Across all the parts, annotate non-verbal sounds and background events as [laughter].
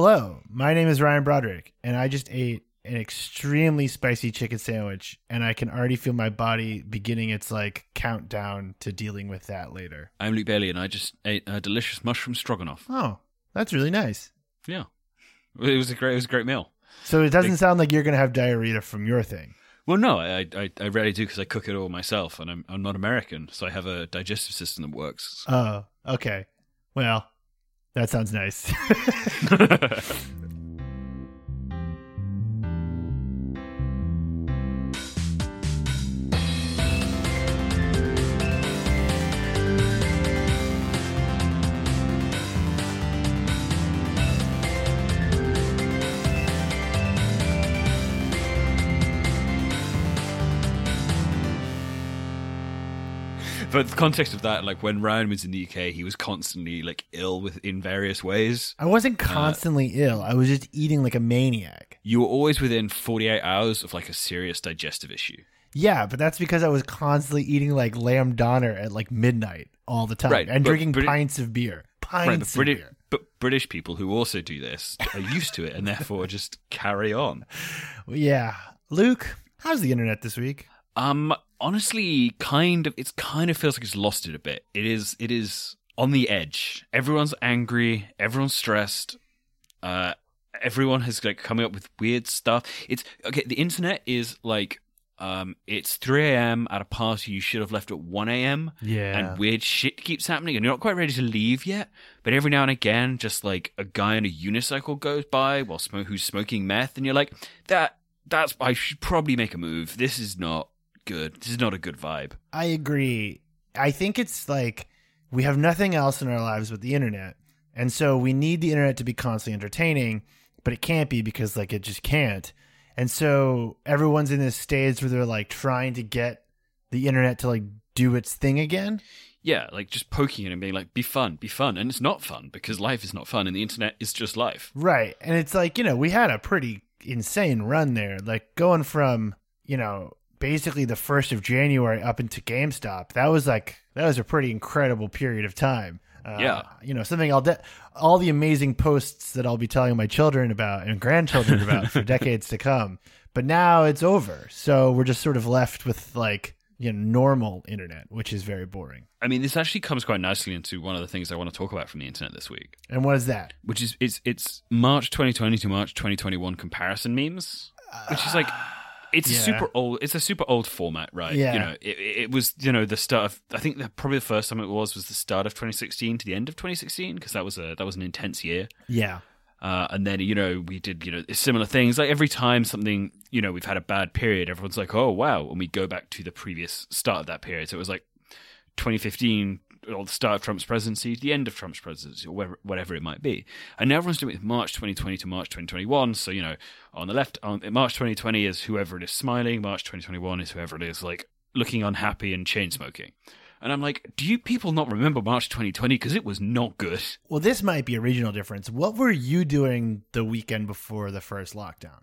Hello, my name is Ryan Broderick, and I just ate an extremely spicy chicken sandwich, and I can already feel my body beginning its like countdown to dealing with that later. I'm Luke Bailey, and I just ate a delicious mushroom stroganoff. Oh, that's really nice. Yeah, it was a great, it was a great meal. So it doesn't sound like you're going to have diarrhea from your thing. Well, no, I I, I rarely do because I cook it all myself, and I'm I'm not American, so I have a digestive system that works. Oh, okay. Well, that sounds nice. [laughs] [laughs] but the context of that, like when Ryan was in the UK, he was constantly like ill with in various ways. I wasn't uh, constantly ill. I was just eating like a maniac. You were always within 48 hours of like a serious digestive issue. Yeah, but that's because I was constantly eating like lamb doner at like midnight all the time Right, and but drinking Brit- pints of beer. Pints Right, but of British, beer. but British people who also do this are used to it and therefore just carry on. [laughs] Yeah. Luke, how's the internet this week? Um, honestly, kind of, it's kind of feels like it's lost it a bit. It is, it is on the edge. Everyone's angry. Everyone's stressed. Uh, everyone has like coming up with weird stuff. It's okay. The internet is like, um, it's 3 a.m. at a party you should have left at 1 a.m. Yeah. and weird shit keeps happening, and you're not quite ready to leave yet. But every now and again, just like a guy on a unicycle goes by while who's smoking meth, and you're like, that that's I should probably make a move. This is not good. This is not a good vibe. I agree. I think it's like we have nothing else in our lives but the internet. And so we need the internet to be constantly entertaining, but it can't be because like it just can't. And so everyone's in this stage where they're like trying to get the internet to like do its thing again. Yeah, like just poking it and being like, be fun, be fun. And it's not fun because life is not fun and the internet is just life. Right. And it's like, you know, we had a pretty insane run there. Like going from, you know, basically the 1st of January up into GameStop. That was like that was a pretty incredible period of time. Uh, Yeah. You know, something I'll de- all the amazing posts that I'll be telling my children about and grandchildren about for [laughs] decades to come. But now it's over. So we're just sort of left with like, you know, normal internet, which is very boring. I mean, this actually comes quite nicely into one of the things I want to talk about from the internet this week, And what is that? which is it's it's March 2020 to March 2021 comparison memes, which is like it's yeah. super old. It's a super old format, right? Yeah. You know, it, it was you know the start of I think the, probably the first time it was was the start of 2016 to the end of 2016 because that was a that was an intense year. Yeah. Uh, and then you know we did you know similar things like every time something you know we've had a bad period everyone's like oh wow and we go back to the previous start of that period so it was like 2015 or the start of Trump's presidency the end of Trump's presidency or whatever, whatever it might be and now everyone's doing it with March 2020 to March 2021 so you know on the left on March 2020 is whoever it is smiling March 2021 is whoever it is like looking unhappy and chain smoking and I'm like do you people not remember March 2020 because it was not good Well, this might be a regional difference. What were you doing the weekend before the first lockdown?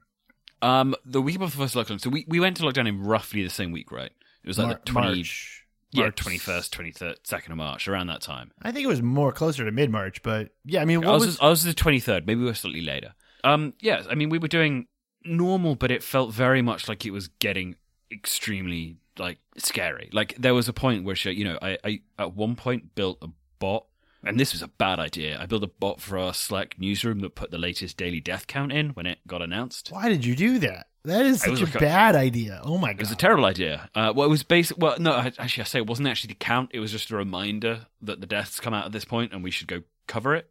Um, the week before the first lockdown. So we, we went to lockdown in roughly the same week, right? It was like Mar- the twenty, March. Yeah, twenty first, twenty third, second of March, around that time. I think it was more closer to mid March, but yeah, I mean, I was, was, I was the twenty third. Maybe we were slightly later. Um, yeah, I mean we were doing normal, but it felt very much like it was getting extremely like scary. Like there was a point where she, you know, I, I at one point built a bot. And this was a bad idea. I built a bot for our Slack newsroom that put the latest daily death count in when it got announced. why did you do that? That is such a like a- bad idea. Oh my god, It was a terrible idea. Uh, well, it was basic. Well, no, actually, I say it wasn't actually the count. It was just a reminder that the deaths come out at this point and we should go cover it.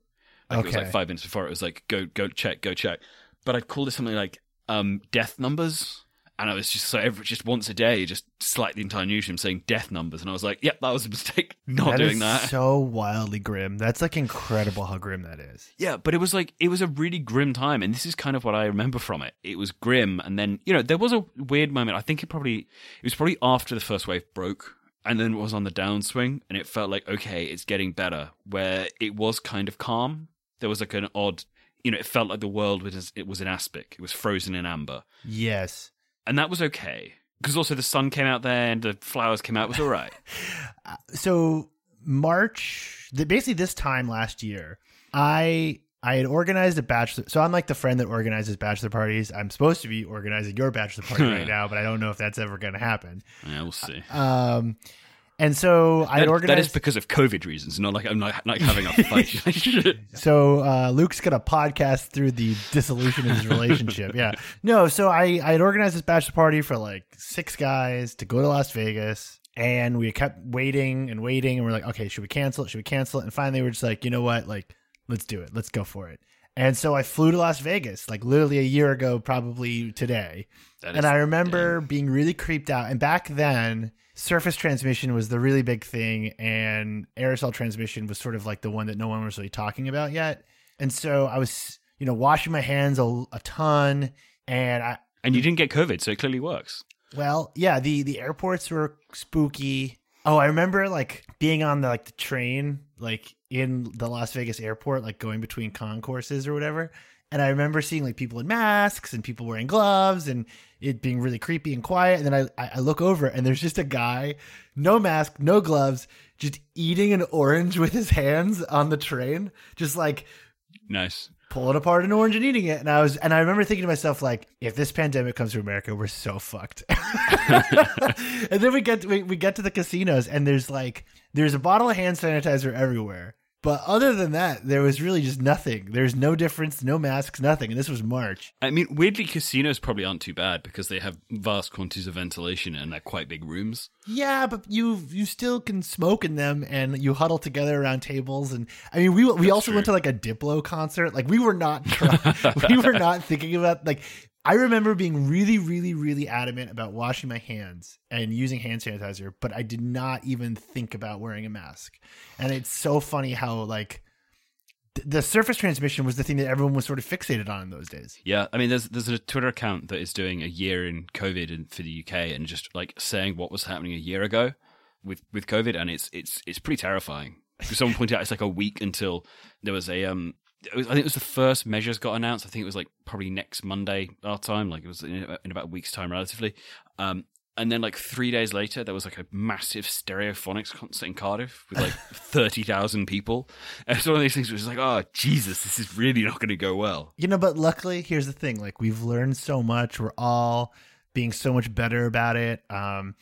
Like, It was Okay. like five minutes before. It was like go go check go check. But I'd called it something like um, death numbers, and I was just so every just once a day, just select the entire newsroom saying death numbers, and I was like, yep, that was a mistake. [laughs] Not That doing that. so wildly grim. That's like incredible how grim that is. Yeah, but it was like it was a really grim time, and this is kind of what I remember from it. It was grim, and then you know there was a weird moment. I think it probably it was probably after the first wave broke, and then it was on the downswing, and it felt like okay, it's getting better. Where it was kind of calm, there was like an odd, you know, it felt like the world was it was in aspic, it was frozen in amber, Yes. And that was okay because also the sun came out there and the flowers came out. It was all right. [laughs] So March, the, basically this time last year, I I had organized a bachelor. So I'm like the friend that organizes bachelor parties. I'm supposed to be organizing your bachelor party [laughs] right now, but I don't know if that's ever going to happen. Yeah, we'll see. Um, and so I organized. that is because of COVID reasons, not like I'm not, not having a [laughs] fight. [laughs] So uh, Luke's gonna podcast through the dissolution of his relationship. Yeah, [laughs] no. So I I had organized this bachelor party for like six guys to go to Las Vegas, and we kept waiting and waiting, and we're like, okay, should we cancel it? Should we cancel it? And finally, we're just like, you know what? Like, let's do it. Let's go for it. And so I flew to Las Vegas, like literally a year ago, probably today. That and I remember being really creeped out. And back then, surface transmission was the really big thing, and aerosol transmission was sort of like the one that no one was really talking about yet. And so I was, you know, washing my hands a, a ton, and I, and you didn't get COVID, so it clearly works. well, yeah, the the airports were spooky. Oh, I remember like being on the like the train, like in the Las Vegas airport, like going between concourses or whatever. And I remember seeing like people in masks and people wearing gloves and it being really creepy and quiet. And then I I look over and there's just a guy, no mask, no gloves, just eating an orange with his hands on the train, just like Nice. pulling apart an orange and eating it. And I was, and I remember thinking to myself, like, if this pandemic comes to America, we're so fucked. [laughs] and then we get to, we, we get to the casinos, and there's like there's a bottle of hand sanitizer everywhere. But other than that, there was really just nothing. There's no difference, no masks, nothing. And this was March. I mean, weirdly, casinos probably aren't too bad because they have vast quantities of ventilation and they're quite big rooms. Yeah, but you you still can smoke in them, and you huddle together around tables. And I mean, we we also true. went to like a Diplo concert. Like we were not [laughs] we were not thinking about like. I remember being really, really, really adamant about washing my hands and using hand sanitizer, but I did not even think about wearing a mask. And it's so funny how like th- the surface transmission was the thing that everyone was sort of fixated on in those days. Yeah, I mean, there's there's a Twitter account that is doing a year in COVID for the UK and just like saying what was happening a year ago with with COVID, and it's it's it's pretty terrifying. Someone pointed out it's like a week until there was a um. Was, I think it was the first measures got announced. I think it was like probably next Monday our time, like it was in, in about a week's time, relatively. Um, and then like three days later, there was like a massive stereophonics concert in Cardiff with like [laughs] thirty thousand people. And it's one of these things which is like, oh Jesus, this is really not going to go well. You know, but luckily, here's the thing: like we've learned so much. We're all being so much better about it. Um,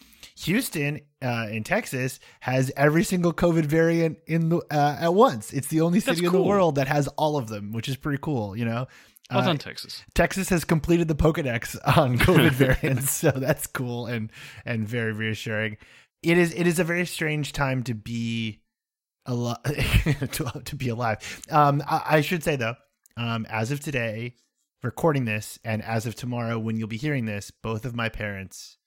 Houston uh, in Texas has every single COVID variant in the uh, at once. It's the only city in the world that has all of them, which is pretty cool. You know, Well Uh, done, Texas. Texas has completed the Pokedex [laughs] on COVID variants, so that's cool and and very reassuring. It is it is a very strange time to be alive [laughs] to, to be alive. Um, I, I should say though, um, as of today, recording this, and as of tomorrow, when you'll be hearing this, both of my parents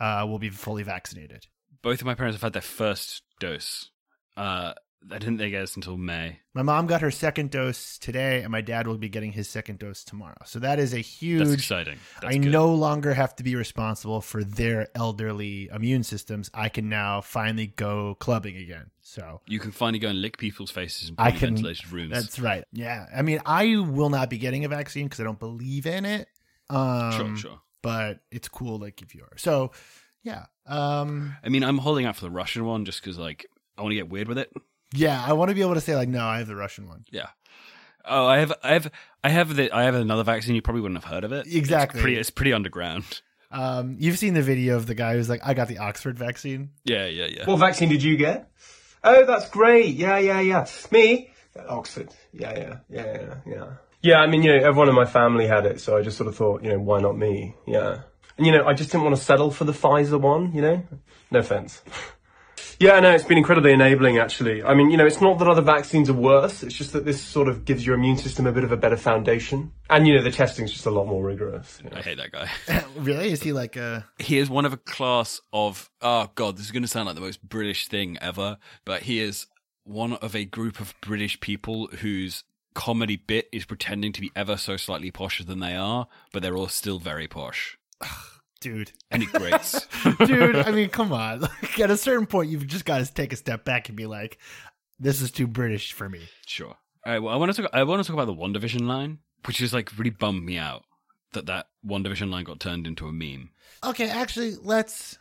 uh, will be fully vaccinated. Both of my parents have had their first dose. Uh, I didn't they get us until May. My mom got her second dose today, and my dad will be getting his second dose tomorrow. So that is a huge. That's exciting. That's I good. no longer have to be responsible for their elderly immune systems. I can now finally go clubbing again. So You can finally go and lick people's faces in I can- ventilated rooms. that's right. Yeah. I mean, I will not be getting a vaccine because I don't believe in it. Um, sure, sure. But it's cool, like if you are. So, yeah. Um, I mean, I'm holding out for the Russian one just because, like, I want to get weird with it. yeah. I want to be able to say like, no, I have the Russian one. Yeah. Oh, I have, I have, I have the, I have another vaccine. You probably wouldn't have heard of it. Exactly. It's pretty, it's pretty underground. Um, you've seen the video of the guy who's like, I got the Oxford vaccine. Yeah, yeah, yeah. What vaccine did you get? Oh, that's great. Yeah, yeah, yeah. Me? Oxford. Yeah, yeah, yeah, yeah, yeah. Yeah, I mean, you know, everyone in my family had it, so I just sort of thought, you know, why not me? Yeah. And, you know, I just didn't want to settle for the Pfizer one, you know? No offense. [laughs] Yeah, no, it's been incredibly enabling, actually. I mean, you know, it's not that other vaccines are worse, it's just that this sort of gives your immune system a bit of a better foundation. And, you know, the testing's just a lot more rigorous. you know. I hate that guy. [laughs] really? Is he like a? he is one of a class of oh god this is going to sound like the most british thing ever but he is one of a group of british people whose comedy bit is pretending to be ever so slightly posher than they are but they're all still very posh [sighs] Dude, and it grates [laughs] dude. I mean, come on. [laughs] Like, at a certain point, you've just got to take a step back and be like, "This is too British for me." sure all right well i want to talk i want to talk about the WandaVision line which is like really bummed me out that that WandaVision line got turned into a meme Okay, actually, let's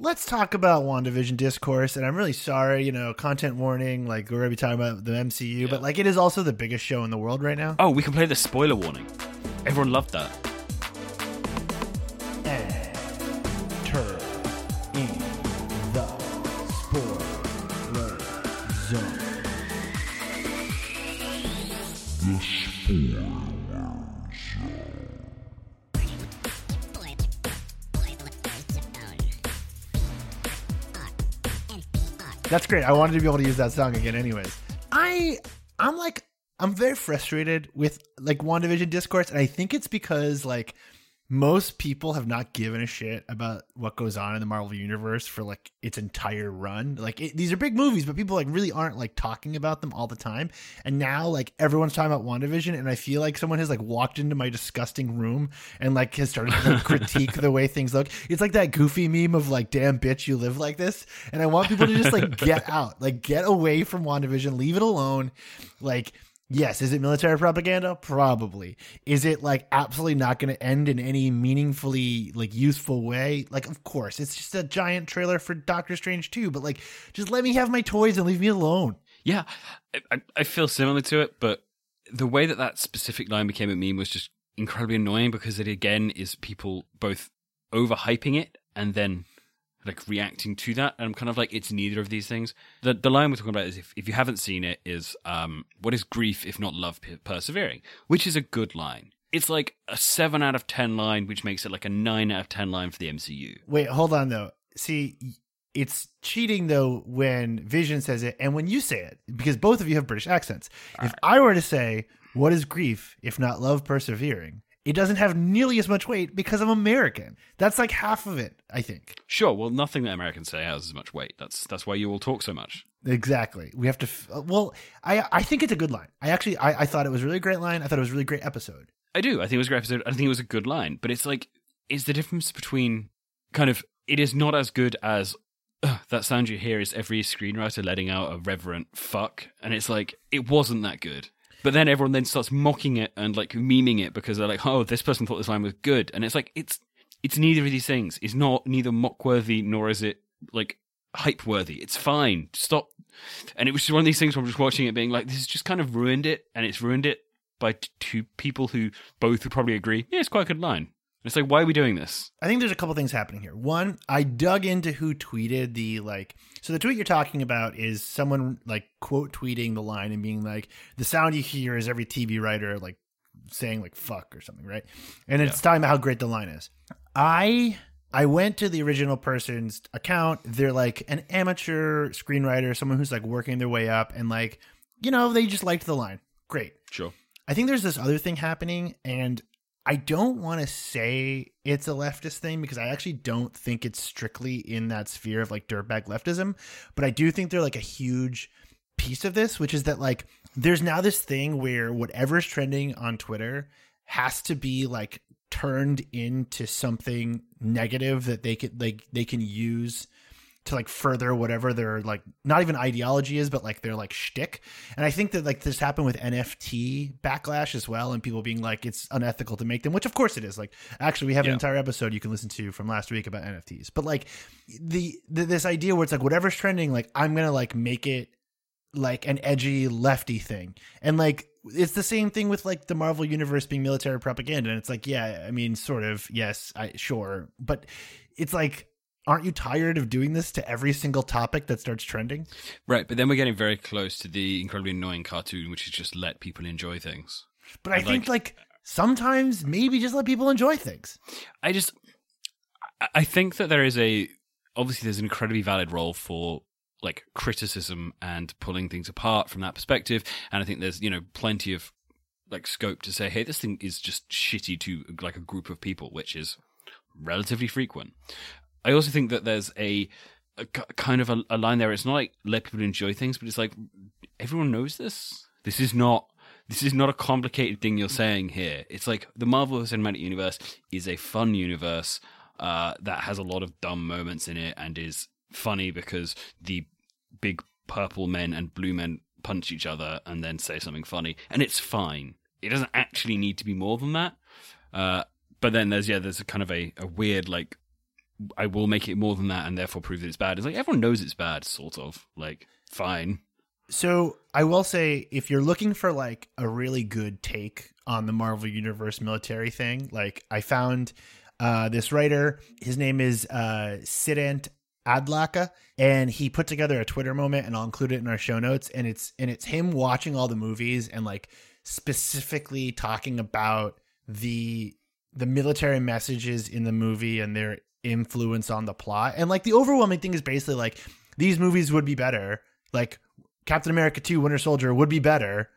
let's talk about WandaVision discourse. And I'm really sorry, you know, content warning, like we're going to be talking about the MCU, Yeah. but like it is also the biggest show in the world right now. Oh, we can play the spoiler warning. Everyone loved that. That's great. I wanted to be able to use that song again anyways. I I'm like I'm very frustrated with like WandaVision discourse and I think it's because like most people have not given a shit about what goes on in the Marvel universe for like its entire run. Like it, these are big movies, but people like really aren't like talking about them all the time. And now like everyone's talking about WandaVision and I feel like someone has like walked into my disgusting room and like has started to like, critique the way things look. It's like that goofy meme of like damn bitch you live like this. And I want people to just like get out. Like get away from WandaVision, leave it alone. Like Yes, is it military propaganda? Probably. Is it like absolutely not going to end in any meaningfully like useful way? Like of course, it's just a giant trailer for Doctor Strange 2, but like just let me have my toys and leave me alone. Yeah, I- I, feel similar to it, but the way that that specific line became a meme was just incredibly annoying because it again is people both overhyping it and then like reacting to that. And I'm kind of like, it's neither of these things. The the line we're talking about is if, if you haven't seen it, is um, what is grief if not love per- persevering, which is a good line. It's like a seven out of ten line, which makes it like a nine out of ten line for the MCU. Wait, hold on though. See, it's cheating though when Vision says it and when you say it because both of you have British accents. if I were to say, "What is grief if not love persevering?" It doesn't have nearly as much weight because I'm American. That's like half of it, I think. Sure, well, nothing that Americans say has as much weight. That's that's why you all talk so much. Exactly. We have to. F- well, I I think it's a good line. I actually I, I thought it was a really great line. I thought it was a really great episode. I do. I think it was a great episode. I think it was a good line, but it's like, is the difference between kind of it is not as good as "Ugh, that sound you hear is every screenwriter letting out a reverent fuck, and it's like it wasn't that good. But then everyone then starts mocking it and like memeing it because they're like, oh, this person thought this line was good, and it's like it's it's neither of these things. It's not neither mock worthy nor is it like hype worthy. It's fine. Stop. And it was just one of these things where I'm just watching it being like, this has just kind of ruined it, and it's ruined it by t- two people who both would probably agree, yeah, it's quite a good line. It's like, why are we doing this? I think there's a couple things happening here. One, I dug into who tweeted the like. So the tweet you're talking about is someone like quote tweeting the line and being like, "The sound you hear is every TV writer like saying like fuck or something, right?" And it's talking about how great the line is. I I went to the original person's account. They're like an amateur screenwriter, someone who's like working their way up, and like you know they just liked the line. Great. Sure. I think there's this other thing happening, and I don't want to say it's a leftist thing because I actually don't think it's strictly in that sphere of like dirtbag leftism, but I do think they're like a huge piece of this, which is that like there's now this thing where whatever's trending on Twitter has to be like turned into something negative that they could like they can use to like further whatever their like not even ideology is, but like their like shtick. And I think that like this happened with NFT backlash as well, and people being like it's unethical to make them, which of course it is. Like actually, we have an entire episode you can listen to from last week about NFTs. But like the, the this idea where it's like whatever's trending, like I'm gonna like make it like an edgy lefty thing, and like it's the same thing with like the Marvel universe being military propaganda. And it's like, yeah, I mean, sort of, yes, I sure, but it's like. Aren't you tired of doing this to every single topic that starts trending? Right, but then we're getting very close to the incredibly annoying cartoon, which is just let people enjoy things. But I think like sometimes maybe just let people enjoy things. I just, I- I think that there is a, obviously there's an incredibly valid role for like criticism and pulling things apart from that perspective. And I think there's, you know, plenty of like scope to say, hey, this thing is just shitty to like a group of people, which is relatively frequent. I also think that there's a kind of a, a line there. It's not like let people enjoy things, but it's like everyone knows this. This is not. This is not a complicated thing you're saying here. It's like the Marvel Cinematic Universe is a fun universe uh, that has a lot of dumb moments in it and is funny because the big purple men and blue men punch each other and then say something funny, and it's fine. It doesn't actually need to be more than that. Uh, but then there's yeah, there's a kind of a, a weird like I will make it more than that and therefore prove that it's bad. It's like everyone knows it's bad, sort of. Like, fine. So I will say, if you're looking for like a really good take on the Marvel Universe military thing, like I found uh, this writer. His name is uh, Siddhant Adlakha, and he put together a Twitter moment, and I'll include it in our show notes. And it's and it's him watching all the movies and like specifically talking about the the military messages in the movie and their influence on the plot. And like the overwhelming thing is basically like these movies would be better. Like Captain America 2 Winter Soldier would be better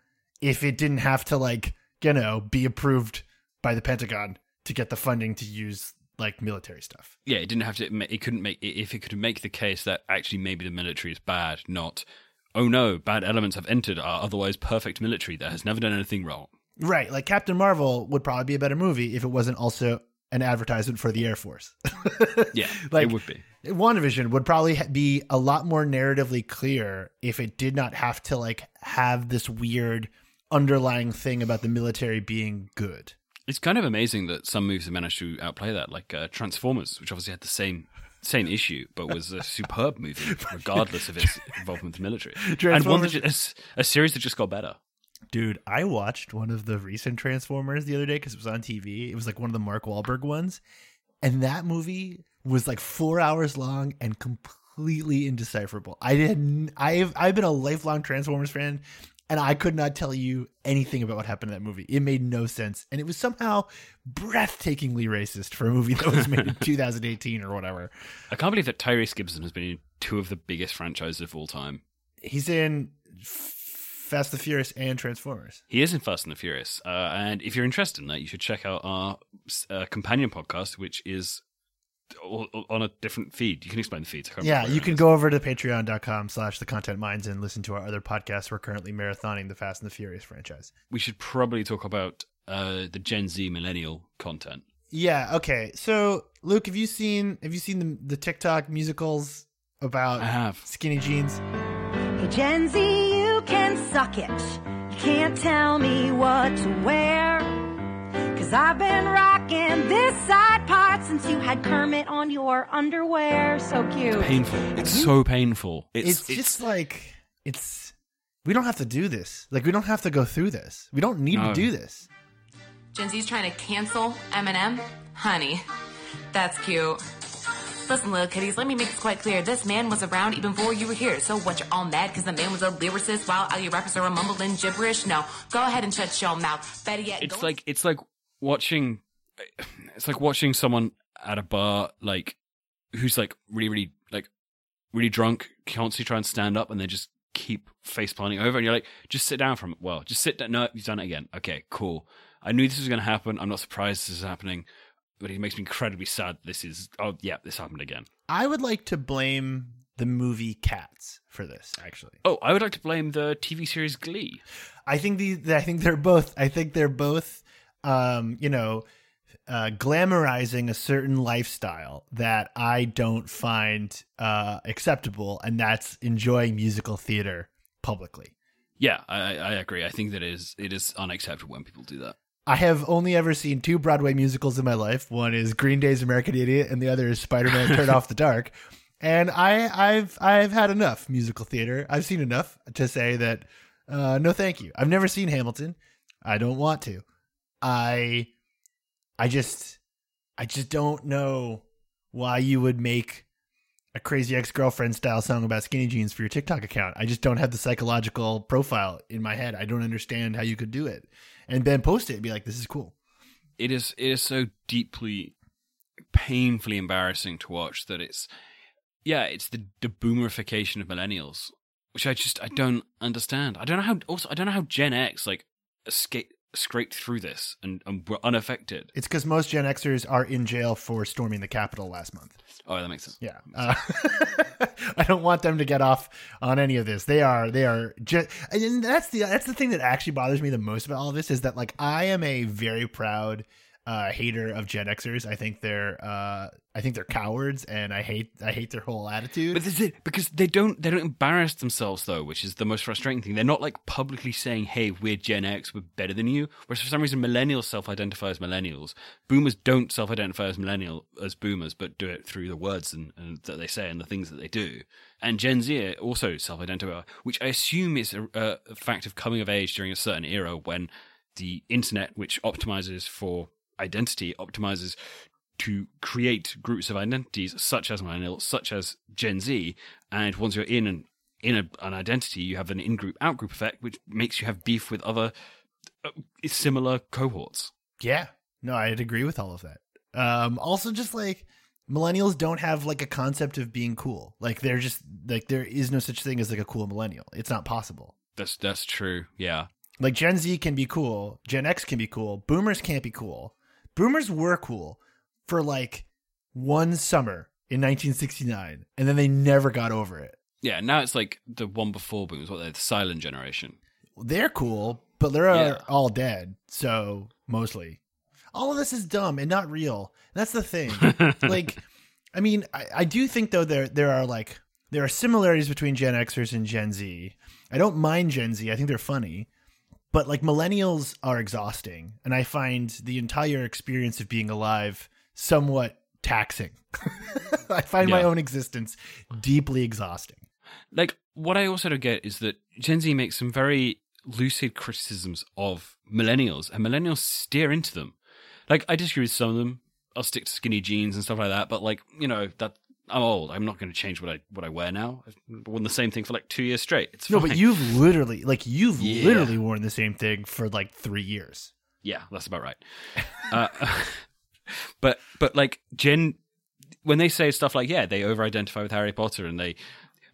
if it didn't have to like, you know, be approved by the Pentagon to get the funding to use like military stuff. Yeah, it didn't have to. It couldn't make if it could make the case that actually maybe the military is bad, not oh no, bad elements have entered our otherwise perfect military that has never done anything wrong. Right, like Captain Marvel would probably be a better movie if it wasn't also an advertisement for the Air Force. [laughs] yeah, like, it would be. WandaVision would probably be a lot more narratively clear if it did not have to like have this weird underlying thing about the military being good. It's kind of amazing that some movies have managed to outplay that, like uh, Transformers, which obviously had the same same issue, but was a superb movie, [laughs] regardless of its involvement with the military, and one that just, a, a series that just got better. Dude, I watched one of the recent Transformers the other day because it was on TV. It was like one of the Mark Wahlberg ones, and that movie was like four hours long and completely indecipherable. I didn't. I've I've been a lifelong Transformers fan, and I could not tell you anything about what happened in that movie. It made no sense, and it was somehow breathtakingly racist for a movie that was made in [laughs] 2018 or whatever. I can't believe that Tyrese Gibson has been in two of the biggest franchises of all time. He's in Fast and the Furious and Transformers. He is in Fast and the Furious, uh, and if you're interested in that, you should check out our uh, companion podcast, which is on a different feed. You can explain the feeds. Yeah, you can go over to patreon.com slash the content mines and listen to our other podcasts. We're currently marathoning the Fast and the Furious franchise. We should probably talk about uh, the Gen Z millennial content. Yeah, okay. So Luke, have you seen have you seen the the TikTok musicals about I have. skinny jeans? Hey Gen Z, you can suck it. You can't tell me what to wear. Cause I've been rocking this side part since you had Kermit on your underwear. So cute. It's painful. It's so painful. It's, It's, it's just like it's we don't have to do this. Like we don't have to go through this. We don't need No. to do this. Gen Z's trying to cancel Eminem? Honey, that's cute. Listen, little kitties, let me make this quite clear. This man was around even before you were here. So what, you're all mad because the man was a lyricist while all your rappers are mumbling gibberish? No, go ahead and shut your mouth. Better yet, it's like it's like watching it's like watching someone at a bar like who's like really really like really drunk constantly try and stand up and they just keep face planting over and you're like just sit down from well just sit down no you've done it again okay cool i knew this was going to happen i'm not surprised this is happening but it makes me incredibly sad this is oh yeah this happened again I would like to blame the movie Cats for this actually. oh i would like to blame the tv series glee I think the I think they're both I think they're both um, you know, uh, glamorizing a certain lifestyle that I don't find uh, acceptable, and that's enjoying musical theater publicly. yeah I, I agree i think that it is it is unacceptable when people do that I have only ever seen two Broadway musicals in my life. One is Green Day's American Idiot, and the other is Spider Man Turn [laughs] Off the Dark. And I, I've I've had enough musical theater. I've seen enough to say that uh, no, thank you. I've never seen Hamilton. I don't want to. I I just I just don't know why you would make a crazy ex-girlfriend style song about skinny jeans for your TikTok account. I just don't have the psychological profile in my head. I don't understand how you could do it. And then post it and be like this is cool. it is it is so deeply painfully embarrassing to watch that it's yeah it's the, the boomerification of millennials which i just i don't understand i don't know how also i don't know how gen x like escape scraped through this and, and were unaffected It's cuz most Gen Xers are in jail for storming the Capitol last month. oh that makes sense Yeah. Uh, [laughs] I don't want them to get off on any of this. They are they are just and that's the that's the thing that actually bothers me the most about all of this is that like I am a very proud uh, hater of Gen Xers. I think they're uh, I think they're cowards, and I hate I hate their whole attitude. But this is it because they don't they don't embarrass themselves though, which is the most frustrating thing. They're not like publicly saying, "Hey, we're Gen X, we're better than you." Whereas for some reason, millennials self-identify as millennials. Boomers don't self-identify as millennial as boomers, but do it through the words and, and that they say and the things that they do. And Gen Z also self-identify, which I assume is a, a fact of coming of age during a certain era when the internet, which optimizes for identity optimizes to create groups of identities such as millennial, such as Gen Z, and once you're in an in a, an identity, you have an in-group out-group effect, which makes you have beef with other uh, similar cohorts. Yeah, no, I'd agree with all of that. Um, also, just like millennials don't have like a concept of being cool. Like they're just like there is no such thing as like a cool millennial. It's not possible. That's that's true. Yeah. Like Gen Z can be cool, Gen X can be cool, Boomers can't be cool. Boomers were cool for like one summer in 1969, and then they never got over it. Yeah, now it's like the one before boomers, what they're the silent generation. They're cool, but they're uh, Yeah. all dead. So mostly, all of this is dumb and not real. That's the thing. [laughs] like, I mean, I, I do think though there there are like there are similarities between Gen Xers and Gen Z. I don't mind Gen Z. I think they're funny. But like millennials are exhausting, and I find the entire experience of being alive somewhat taxing. [laughs] I find my own existence deeply exhausting. like what I also don't get is that Gen Z makes some very lucid criticisms of millennials, and millennials steer into them. Like I disagree with some of them. I'll stick to skinny jeans and stuff like that. But like you know that I'm old. I'm not going to change what I what I wear now. I've worn the same thing for like two years straight. It's No, fine. but you've literally like you've Yeah. literally worn the same thing for like three years. Yeah, that's about right. [laughs] uh, but but like Jen, when they say stuff like yeah, they over-identify with Harry Potter and they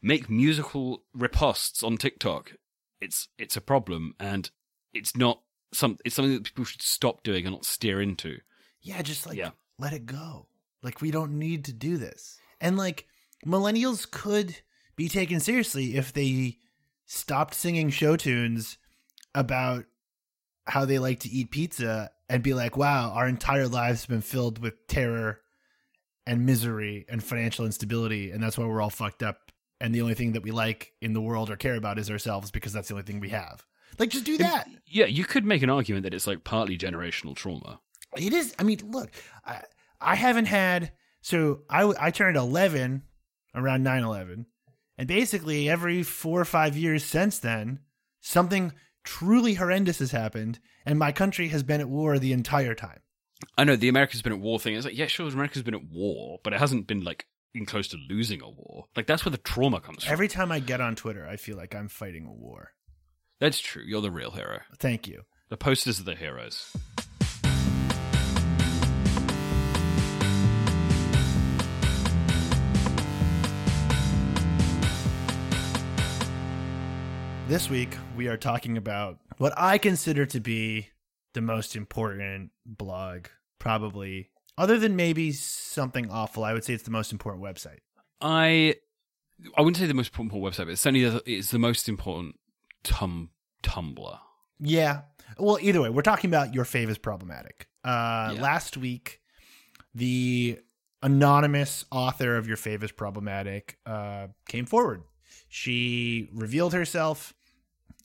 make musical riposts on TikTok. It's it's a problem, and it's not some. It's something that people should stop doing and not steer into. Yeah, just like Yeah. let it go. Like we don't need to do this. And like millennials could be taken seriously if they stopped singing show tunes about how they like to eat pizza and be like, "Wow, our entire lives have been filled with terror and misery and financial instability, and that's why we're all fucked up. And the only thing that we like in the world or care about is ourselves because that's the only thing we have." Like, just do that. Yeah, you could make an argument that it's like partly generational trauma. It is. I mean, look, I, I haven't had. So I, I turned 11 around 9 11. And basically, every four or five years since then, something truly horrendous has happened. And my country has been at war the entire time. I know the America's been at war thing. It's like, yeah, sure, America's been at war, but it hasn't been like in close to losing a war. Like that's where the trauma comes from. Every time I get on Twitter, I feel like I'm fighting a war. That's true. You're the real hero. Thank you. The posters are the heroes. This week, we are talking about what I consider to be the most important blog, probably, other than maybe something awful. I would say it's the most important website. I I wouldn't say the most important website, but it's certainly the, it's the most important tum Tumblr. Yeah. Well, either way, we're talking about your fave is problematic. Uh, Yeah. Last week, the anonymous author of your fave is problematic uh, came forward. She revealed herself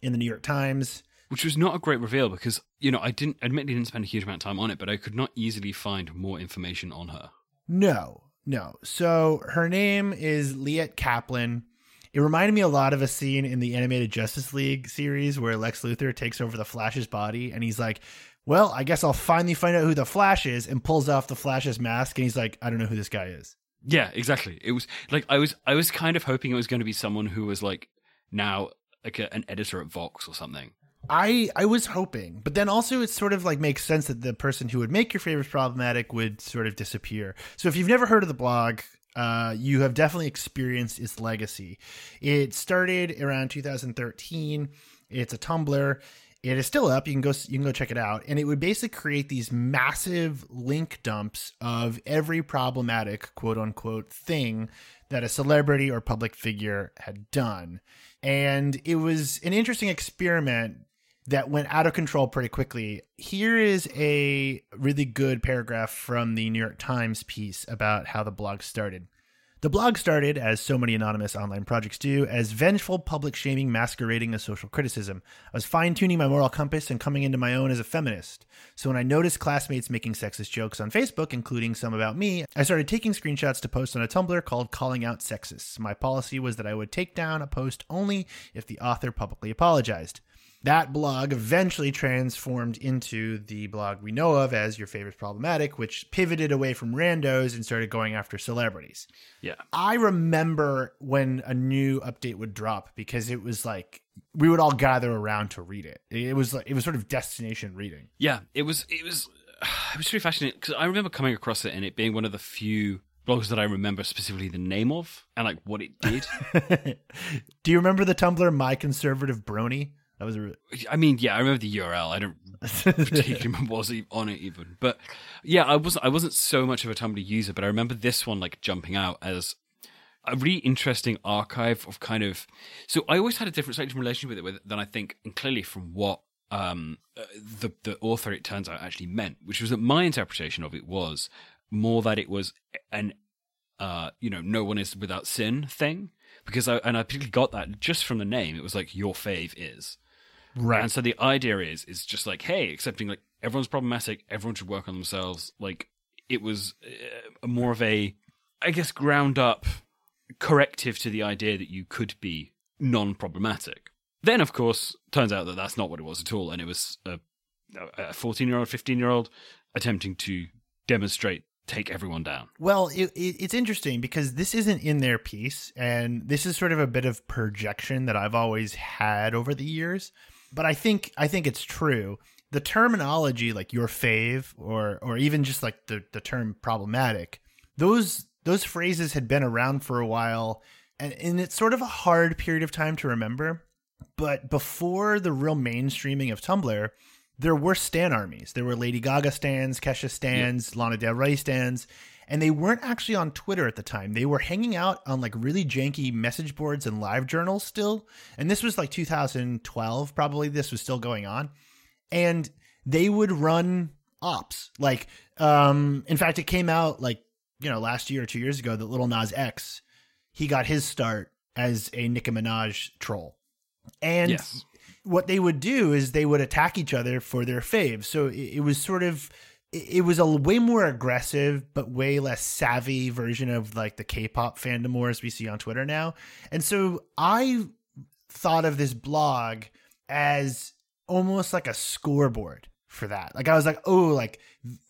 in the New York Times. Which was not a great reveal because, you know, I didn't admittedly didn't spend a huge amount of time on it, but I could not easily find more information on her. No, no. So her name is Liet Kaplan. It reminded me a lot of a scene in the animated Justice League series where Lex Luthor takes over the Flash's body and he's like, Well, I guess I'll finally find out who the Flash is and pulls off the Flash's mask and he's like, I don't know who this guy is. Yeah, exactly. It was like I was I was kind of hoping it was going to be someone who was like now like a, an editor at Vox or something. I I was hoping, but then also it sort of like makes sense that the person who would make your favorites problematic would sort of disappear. So if you've never heard of the blog, uh, you have definitely experienced its legacy. It started around 2013. It's a Tumblr. It is still up. You can go you can go check it out, and it would basically create these massive link dumps of every problematic quote unquote thing that a celebrity or public figure had done. And it was an interesting experiment that went out of control pretty quickly. Here is a really good paragraph from the New York Times piece about how the blog started. The blog started, as so many anonymous online projects do, as vengeful public shaming masquerading as social criticism. I was fine tuning my moral compass and coming into my own as a feminist. So when I noticed classmates making sexist jokes on Facebook, including some about me, I started taking screenshots to post on a Tumblr called Calling Out Sexists. My policy was that I would take down a post only if the author publicly apologized. That blog eventually transformed into the blog we know of as Your Favorite Problematic, which pivoted away from randos and started going after celebrities. Yeah. I remember when a new update would drop because it was like we would all gather around to read it. It was like it was sort of destination reading. Yeah, it was it was [sighs] it was really fascinating because I remember coming across it and it being one of the few blogs that I remember specifically the name of and like what it did. [laughs] Do you remember the Tumblr My Conservative Brony? That was a I mean, yeah, I remember the URL. I don't particularly remember what was on it even, but yeah, I wasn't I wasn't so much of a Tumblr user, but I remember this one like jumping out as a really interesting archive of kind of. So I always had a different sort of relationship with it with, than I think, and clearly from what um, uh, the the author it turns out actually meant, which was that my interpretation of it was more that it was an uh, you know no one is without sin thing because I and I particularly got that just from the name. It was like your fave is. Right. And so the idea is is just like, hey, accepting like everyone's problematic, everyone should work on themselves. Like it was uh, more of a, I guess, ground up corrective to the idea that you could be non-problematic. Then, of course, turns out that that's not what it was at all, and it was a a fourteen-year-old, fifteen-year-old attempting to demonstrate take everyone down. Well, it, it, it's interesting because this isn't in their piece, and this is sort of a bit of projection that I've always had over the years. But I think I think it's true. The terminology, like your fave, or or even just like the the term problematic, those those phrases had been around for a while, and, and it's sort of a hard period of time to remember. But before the real mainstreaming of Tumblr, there were stan armies. There were Lady Gaga stands, Kesha stands, Lana Del Rey stands, and they weren't actually on Twitter at the time. They were hanging out on like really janky message boards and live journals still. And this was like 2012, probably. This was still going on, and they would run ops. Like, um, in fact, it came out like you know last year or two years ago that Lil Nas X he got his start as a Nicki Minaj troll. And Yes. what they would do is they would attack each other for their faves. So it, it was sort of it was a way more aggressive but way less savvy version of like the K-pop fandom wars we see on Twitter now. And so I thought of this blog as almost like a scoreboard for that. Like I was like, "Oh, like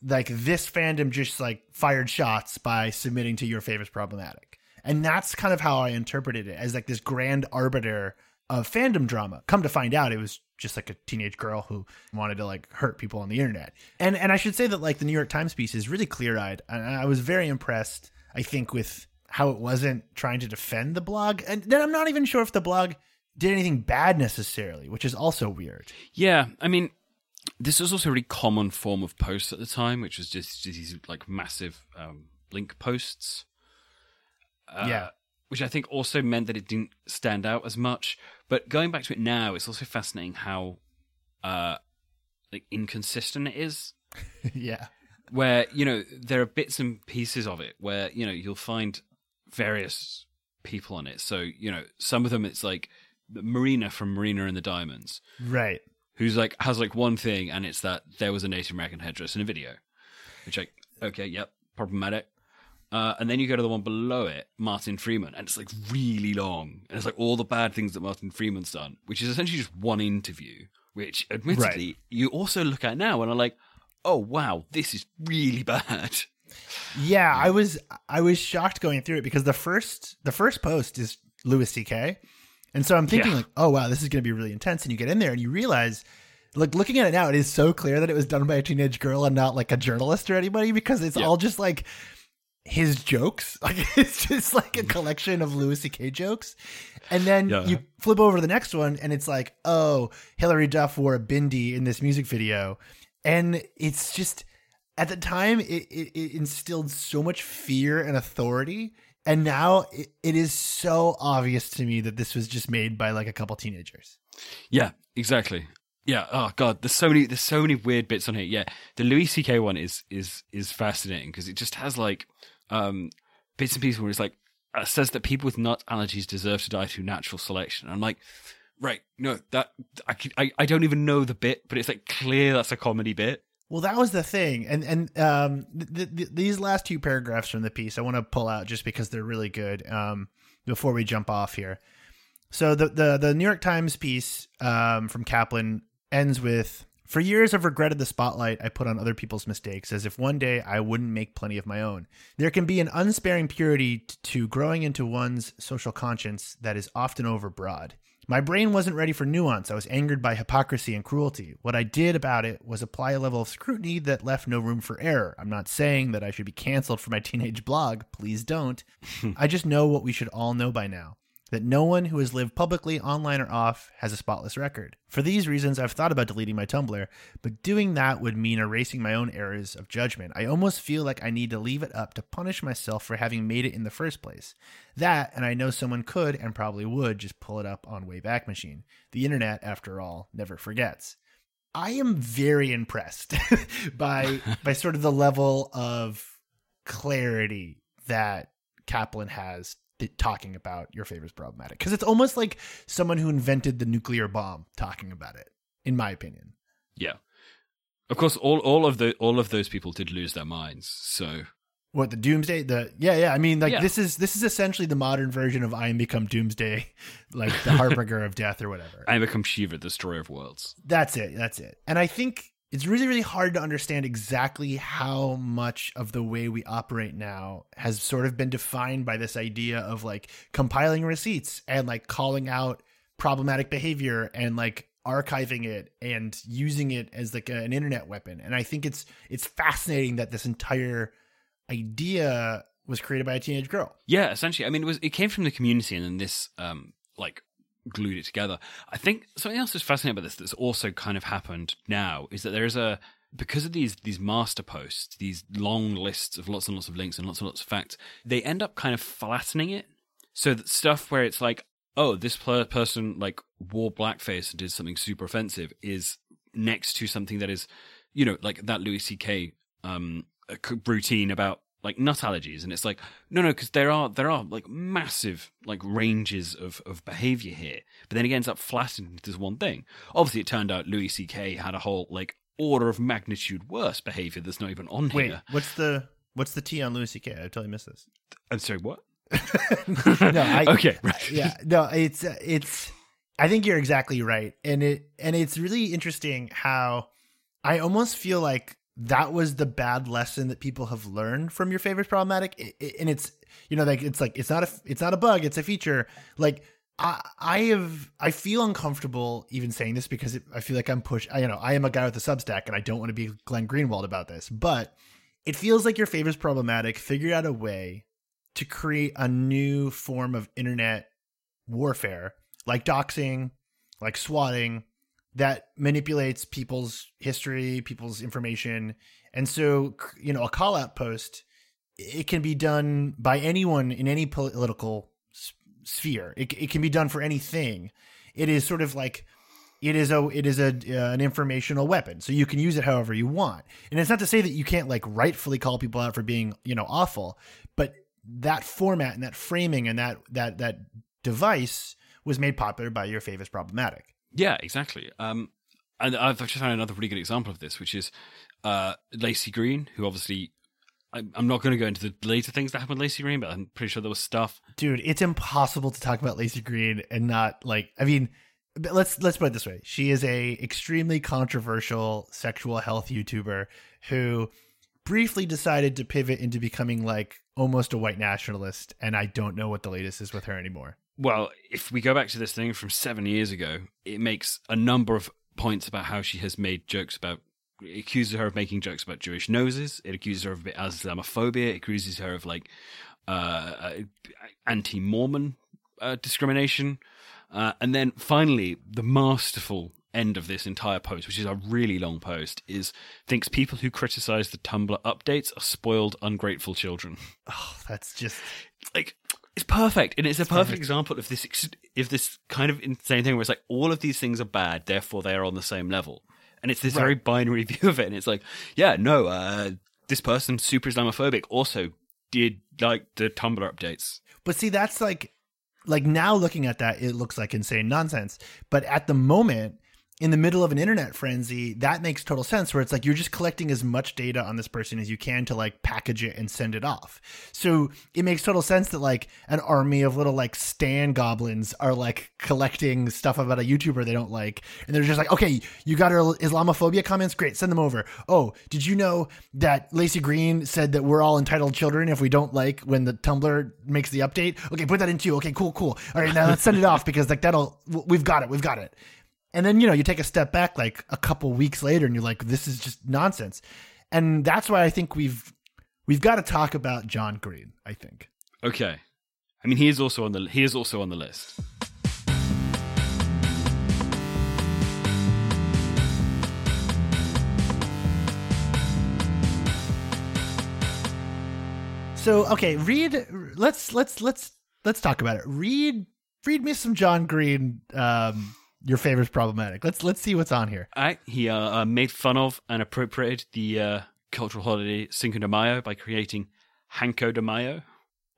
like this fandom just like fired shots by submitting to your favorite problematic." And that's kind of how I interpreted it as like this grand arbiter of fandom drama. Come to find out, it was just like a teenage girl who wanted to like hurt people on the internet. And and I should say that like the New York Times piece is really clear eyed, and I was very impressed. I think with how it wasn't trying to defend the blog, and then I'm not even sure if the blog did anything bad necessarily, which is also weird. Yeah, I mean, this was also a really common form of post at the time, which was just these like massive um, link posts. Uh, Yeah. Which I think also meant that it didn't stand out as much. But going back to it now, it's also fascinating how uh, like inconsistent it is. [laughs] yeah. Where you know there are bits and pieces of it where you know you'll find various people on it. So you know some of them it's like Marina from Marina and the Diamonds Right. who's like has like one thing and it's that there was a Native American headdress in a video. Which like, okay, yep, problematic. Uh, and then you go to the one below it, Martin Freeman, and it's like really long. And it's like all the bad things that Martin Freeman's done, which is essentially just one interview, which admittedly you also look at now and are like, oh wow, this is really [laughs] bad. Yeah, I was I was shocked going through it because the first the first post is Louis C.K. And so I'm thinking Yeah. like, oh wow, this is going to be really intense. And you get in there and you realize, like looking at it now, it is so clear that it was done by a teenage girl and not like a journalist or anybody because it's Yeah. all just like his jokes. [laughs] Like it's just like a collection of Louis C.K. jokes. And then Yeah. you flip over to the next one and it's like, oh, Hilary Duff wore a bindi in this music video. And it's just at the time it, it, it instilled so much fear and authority. And now it, it is so obvious to me that this was just made by like a couple teenagers. Yeah, exactly. Yeah. Oh god, there's so many there's so many weird bits on here. Yeah, the Louis C.K. one is is is fascinating because it just has like um bits and pieces where it's like uh, says that people with nut allergies deserve to die through natural selection. I'm like, right, no, that I, could- I I don't even know the bit, but it's like clear that's a comedy bit. Well, that was the thing, and and um, th- th- these last two paragraphs from the piece, I want to pull out just because they're really good. Um, before we jump off here, so the the the New York Times piece um, from Kaplan ends with. For years, I've regretted the spotlight I put on other people's mistakes, as if one day I wouldn't make plenty of my own. There can be an unsparing purity to growing into one's social conscience that is often overbroad. My brain wasn't ready for nuance. I was angered by hypocrisy and cruelty. What I did about it was apply a level of scrutiny that left no room for error. I'm not saying that I should be canceled for my teenage blog. Please don't. [laughs] I just know what we should all know by now that no one who has lived publicly, online or off, has a spotless record. For these reasons, I've thought about deleting my Tumblr, but doing that would mean erasing my own errors of judgment. I almost feel like I need to leave it up to punish myself for having made it in the first place. That, and I know someone could and probably would just pull it up on Wayback Machine. The internet, after all, never forgets. I am very impressed [laughs] by [laughs] by sort of the level of clarity that Kaplan has talking about your favorite's problematic because it's almost like someone who invented the nuclear bomb talking about it in my opinion Yeah. Of course, all all of the all of those people did lose their minds. So what the doomsday the yeah yeah i mean like Yeah. this is this is essentially the modern version of i am become doomsday [laughs] like the [laughs] harbinger of death or whatever I become Shiva, the destroyer of worlds. That's it. That's it. And I think it's really, really hard to understand exactly how much of the way we operate now has sort of been defined by this idea of like compiling receipts and like calling out problematic behavior and like archiving it and using it as like an internet weapon. And I think it's it's fascinating that this entire idea was created by a teenage girl. Yeah, essentially. I mean, it was it came from the community, and then this um like glued it together. I think something else that's fascinating about this that's also kind of happened now is that there is a because of these these master posts, these long lists of lots and lots of links and lots and lots of facts, they end up kind of flattening it. So that stuff where it's like, oh, this person like wore blackface and did something super offensive is next to something that is, you know, like that Louis C.K. um routine about like nut allergies, and it's like, no, no, because there are there are like massive like ranges of of behavior here, but then it ends up flattened into this one thing. Obviously, it turned out Louis C.K. had a whole like order of magnitude worse behavior that's not even on Wait, here. what's the what's the T on Louis C.K.? I totally missed this. I'm sorry, what? [laughs] [laughs] no, I, okay, right. [laughs] yeah, no, it's it's. I think you're exactly right, and it and it's really interesting how I almost feel like that was the bad lesson that people have learned from your favorite problematic, and it's you know like it's like it's not a it's not a bug, it's a feature. Like I I have I feel uncomfortable even saying this because I feel like I'm push. I, you know, I am a guy with a Substack, and I don't want to be Glenn Greenwald about this, but it feels like your favorite's problematic figured out a way to create a new form of internet warfare like doxing, like swatting that manipulates people's history, people's information. And so, you know, a call out post, it can be done by anyone in any political sphere. It, it can be done for anything. It is sort of like it is a it is a uh, an informational weapon so you can use it however you want and it's not to say that you can't like rightfully call people out for being you know awful but that format and that framing and that that that device was made popular by your favorite problematic Yeah, exactly. Um, and I've just found another really good example of this, which is uh, Lacey Green, who obviously. I'm I'm not going to go into the later things that happened with Lacey Green, but I'm pretty sure there was stuff. dude it's impossible to talk about Lacey Green and not like I mean let's let's put it this way she is a extremely controversial sexual health YouTuber who briefly decided to pivot into becoming like almost a white nationalist and I don't know what the latest is with her anymore Well, if we go back to this thing from seven years ago, it makes a number of points about how she has made jokes about. It accuses her of making jokes about Jewish noses. It accuses her of Islamophobia. It accuses her of like uh, uh, anti-Mormon uh, discrimination, uh, and then finally, the masterful end of this entire post, which is a really long post, is thinks people who criticize the Tumblr updates are spoiled, ungrateful children. oh that's just like It's perfect, and it's a perfect, perfect. example of this of this kind of insane thing where it's like all of these things are bad, therefore they are on the same level, and it's this very binary [laughs] view of it. And it's like, yeah, no, uh, this person super Islamophobic also did like the Tumblr updates. But see, that's like, like now looking at that, it looks like insane nonsense. But at the moment, in the middle of an internet frenzy, that makes total sense. Where it's like you're just collecting as much data on this person as you can to like package it and send it off. So it makes total sense that like an army of little like Stan goblins are like collecting stuff about a YouTuber they don't like, and they're just like, okay, you got her Islamophobia comments, great, send them over. Oh, did you know that Lacey Green said that we're all entitled children if we don't like when the Tumblr makes the update? Okay, put that in too. Okay, cool, cool. All right, now let's send it off because like that'll we've got it, we've got it. And then, you know, you take a step back like a couple weeks later and you're like, this is just nonsense. And that's why I think we've we've got to talk about John Green, I think. Okay, I mean he is also on the he is also on the list. So, okay, read let's let's let's let's talk about it. Read read me some John Green um your favorite's problematic. Let's let's see what's on here. I, he uh, uh, made fun of and appropriated the uh, cultural holiday Cinco de Mayo by creating Hanko de Mayo.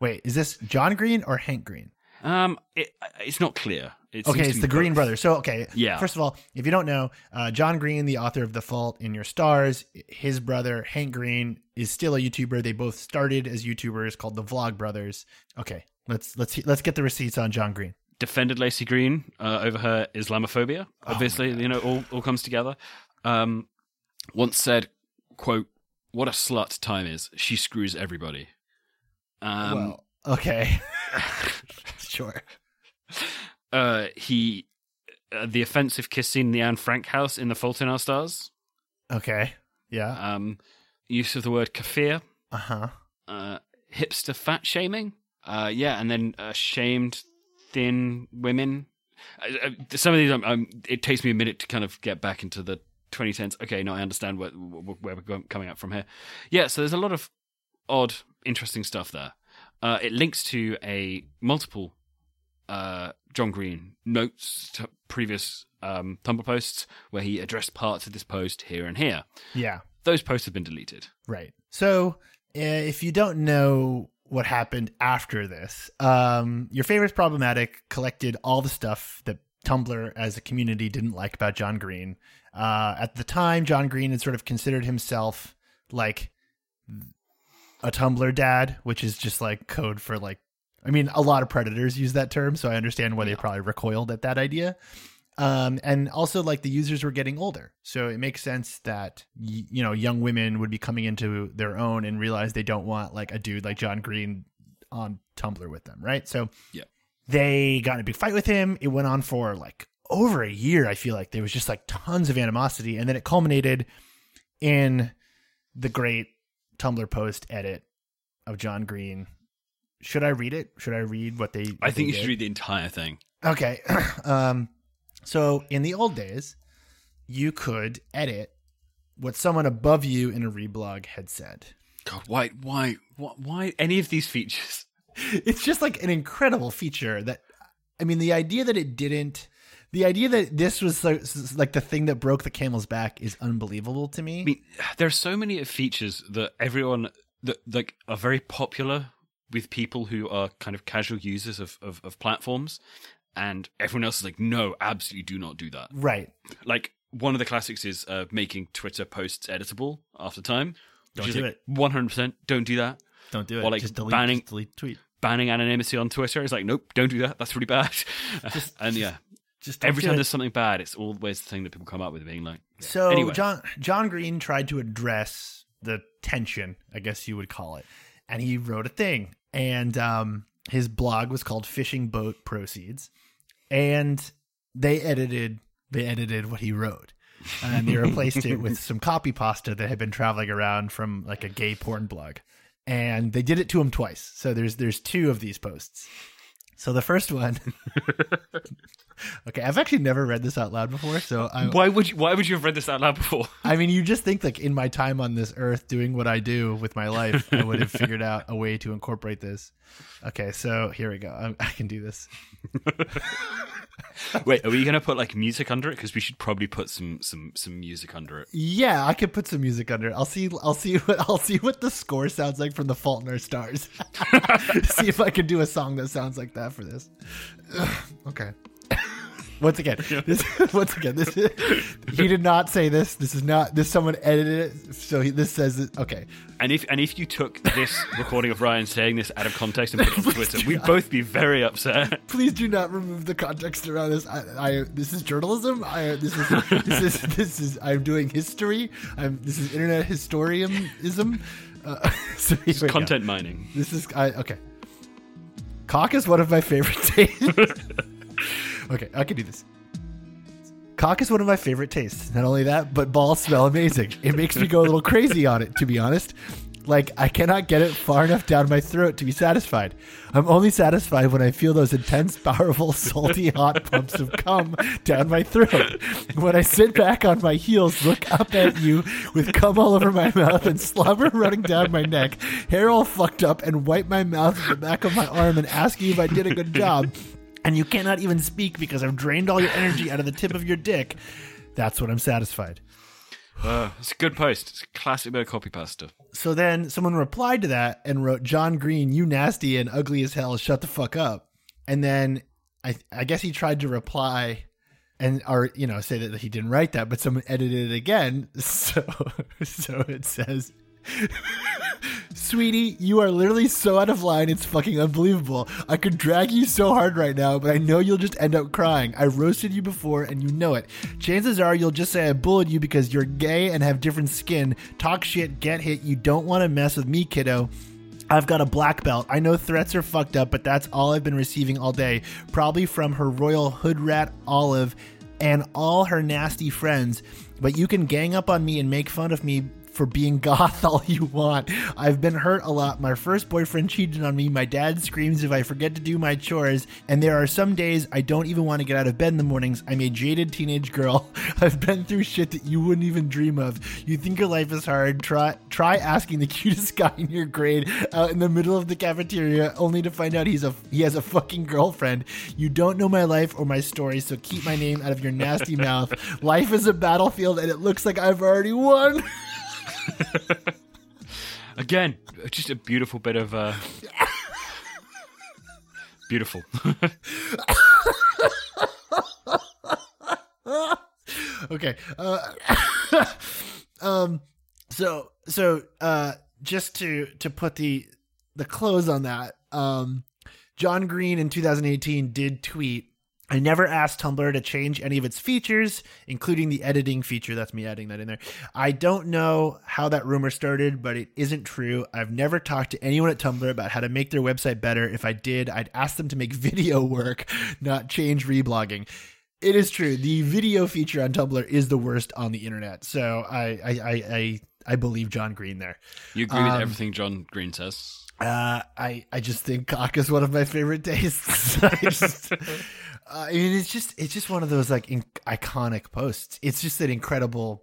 Wait, is this John Green or Hank Green? Um, it, it's not clear. It Okay, it's the Green both. brothers. So, okay, Yeah. First of all, if you don't know, uh, John Green, the author of The Fault in Your Stars, his brother Hank Green is still a YouTuber. They both started as YouTubers called the Vlog Brothers. Okay, let's let's let's get the receipts on John Green. Defended Lacey Green uh, over her Islamophobia. Oh Obviously, you know, all, all comes together. Um, once said, "quote What a slut time is. She screws everybody." Um, well, okay, [laughs] sure. uh, he uh, the offensive kiss scene in the Anne Frank house in The Fault in Our Stars. Okay, yeah, Um, use of the word kafir. uh huh. Uh, hipster fat shaming. Uh, yeah, and then uh, shamed thin women. Some of these, um, um, it takes me a minute to kind of get back into the 2010s. Okay, now I understand where, where we're coming up from here. Yeah, so there's a lot of odd, interesting stuff there. Uh, it links to a multiple uh, John Green notes to previous um, Tumblr posts where he addressed parts of this post here and here. Yeah, Those posts have been deleted. right. So, uh, if you don't know what happened after this, um, your favorite's problematic collected all the stuff that Tumblr as a community didn't like about John Green. Uh, at the time, John Green had sort of considered himself like a Tumblr dad, which is just like code for like, I mean, a lot of predators use that term, so I understand why they probably recoiled at that idea. Um, and also like the users were getting older, so it makes sense that y- you know young women would be coming into their own and realize they don't want like a dude like John Green on Tumblr with them, right? So Yeah. they got in a big fight with him. It went on for like over a year. I feel like there was just like tons of animosity, and then it culminated in the great Tumblr post edit of John Green. Should I read it? Should I read what they? I think they you did? should read the entire thing. Okay. [clears throat] um, so in the old days, you could edit what someone above you in a reblog had said. God, why, why, why, why any of these features? [laughs] It's just like an incredible feature that, I mean, the idea that it didn't, the idea that this was like, like the thing that broke the camel's back is unbelievable to me. I mean, there are so many features that everyone that like are very popular with people who are kind of casual users of, of, of platforms, and everyone else is like, no, absolutely do not do that. right. Like one of the classics is uh, making Twitter posts editable after time. Don't do like, it. One hundred percent, don't do that. Don't do it. Or, like, just delete, banning- just delete tweet. Banning anonymity on Twitter is like, nope, don't do that. That's really bad. [laughs] and yeah, Just every time it. there's something bad, it's always the thing that people come up with, being like, So Anyway. John John Green tried to address the tension, I guess you would call it, and he wrote a thing. And um, his blog was called "Fishing Boat Proceeds," and they edited they edited what he wrote, and they replaced it with some copy pasta that had been traveling around from like a gay porn blog, and they did it to him twice. So there's there's two of these posts. So the first one [laughs] Okay, I've actually never read this out loud before, so I, Why would you, why would you have read this out loud before? I mean, you just think like in my time on this earth doing what I do with my life, I would have figured out a way to incorporate this. Okay, so here we go. I, I can do this. [laughs] Wait, are we gonna put like music under it? Because we should probably put some some some music under it. Yeah, I could put some music under it. I'll see. I'll see what I'll see what the score sounds like from The Fault in Our Stars. [laughs] see if I can do a song that sounds like that for this. Ugh, [sighs] okay. [laughs] Once again, this [laughs] once again this he did not say this. This is not this. Someone edited it, so he, this says it. Okay, And if and if you took this [laughs] recording of Ryan saying this out of context and put it on Twitter, we'd both be very upset. please do not remove the context around this. I, I this is journalism. I this is this is this is I'm doing history. I'm this is internet historianism. Uh, so here we go. Content mining. This is I okay. Cock is one of my favorite tastes. Okay, I can do this. Cock is one of my favorite tastes. Not only that, but balls smell amazing. It makes me go a little [laughs] crazy on it, to be honest. Like I cannot get it far enough down my throat to be satisfied. I'm only satisfied when I feel those intense, powerful, salty, hot pumps of cum down my throat. When I sit back on my heels, look up at you with cum all over my mouth and slobber running down my neck, hair all fucked up, and wipe my mouth with the back of my arm and ask you if I did a good job, and you cannot even speak because I've drained all your energy out of the tip of your dick. That's when I'm satisfied. Uh, it's a good post. It's a classic bit of copy pasta. So then someone replied to that and wrote, John Green, you nasty and ugly as hell, shut the fuck up. And then I I guess he tried to reply and or you know say that he didn't write that, but someone edited it again. [laughs] So so it says Sweetie, you are literally so out of line, it's fucking unbelievable. I could drag you so hard right now, but I know you'll just end up crying. I roasted you before and you know it. Chances are you'll just say I bullied you because you're gay and have different skin. Talk shit, get hit. You don't want to mess with me, kiddo. I've got a black belt. I know threats are fucked up, but that's all I've been receiving all day. Probably from her royal hood rat Olive and all her nasty friends. But you can gang up on me and make fun of me for being goth [laughs] all you want. I've been hurt a lot. My first boyfriend cheated on me. My dad screams if I forget to do my chores. And there are some days I don't even want to get out of bed in the mornings. I'm a jaded teenage girl. [laughs] I've been through shit that you wouldn't even dream of. You think your life is hard. Try try asking the [laughs] cutest guy in your grade out in the middle of the cafeteria only to find out he's a he has a fucking girlfriend. You don't know my life or my story, so keep my name out of your nasty mouth. Life is a battlefield and it looks like I've already won. [laughs] Again, just a beautiful bit of uh beautiful. [laughs] okay. Uh, [laughs] um. So so uh, just to to put the the close on that. Um, John Green in 2018 did tweet. I never asked Tumblr to change any of its features, including the editing feature. That's me adding that in there. I don't know how that rumor started, but it isn't true. I've never talked to anyone at Tumblr about how to make their website better. If I did, I'd ask them to make [laughs] video work, not change reblogging. It is true. The video feature on Tumblr is the worst on the internet. So I I I I, I believe John Green there. You agree with Um, everything John Green says? Uh, I I just think cock is one of my favorite tastes. [laughs] I, uh, I mean, it's just it's just one of those like in, iconic posts. It's just an incredible.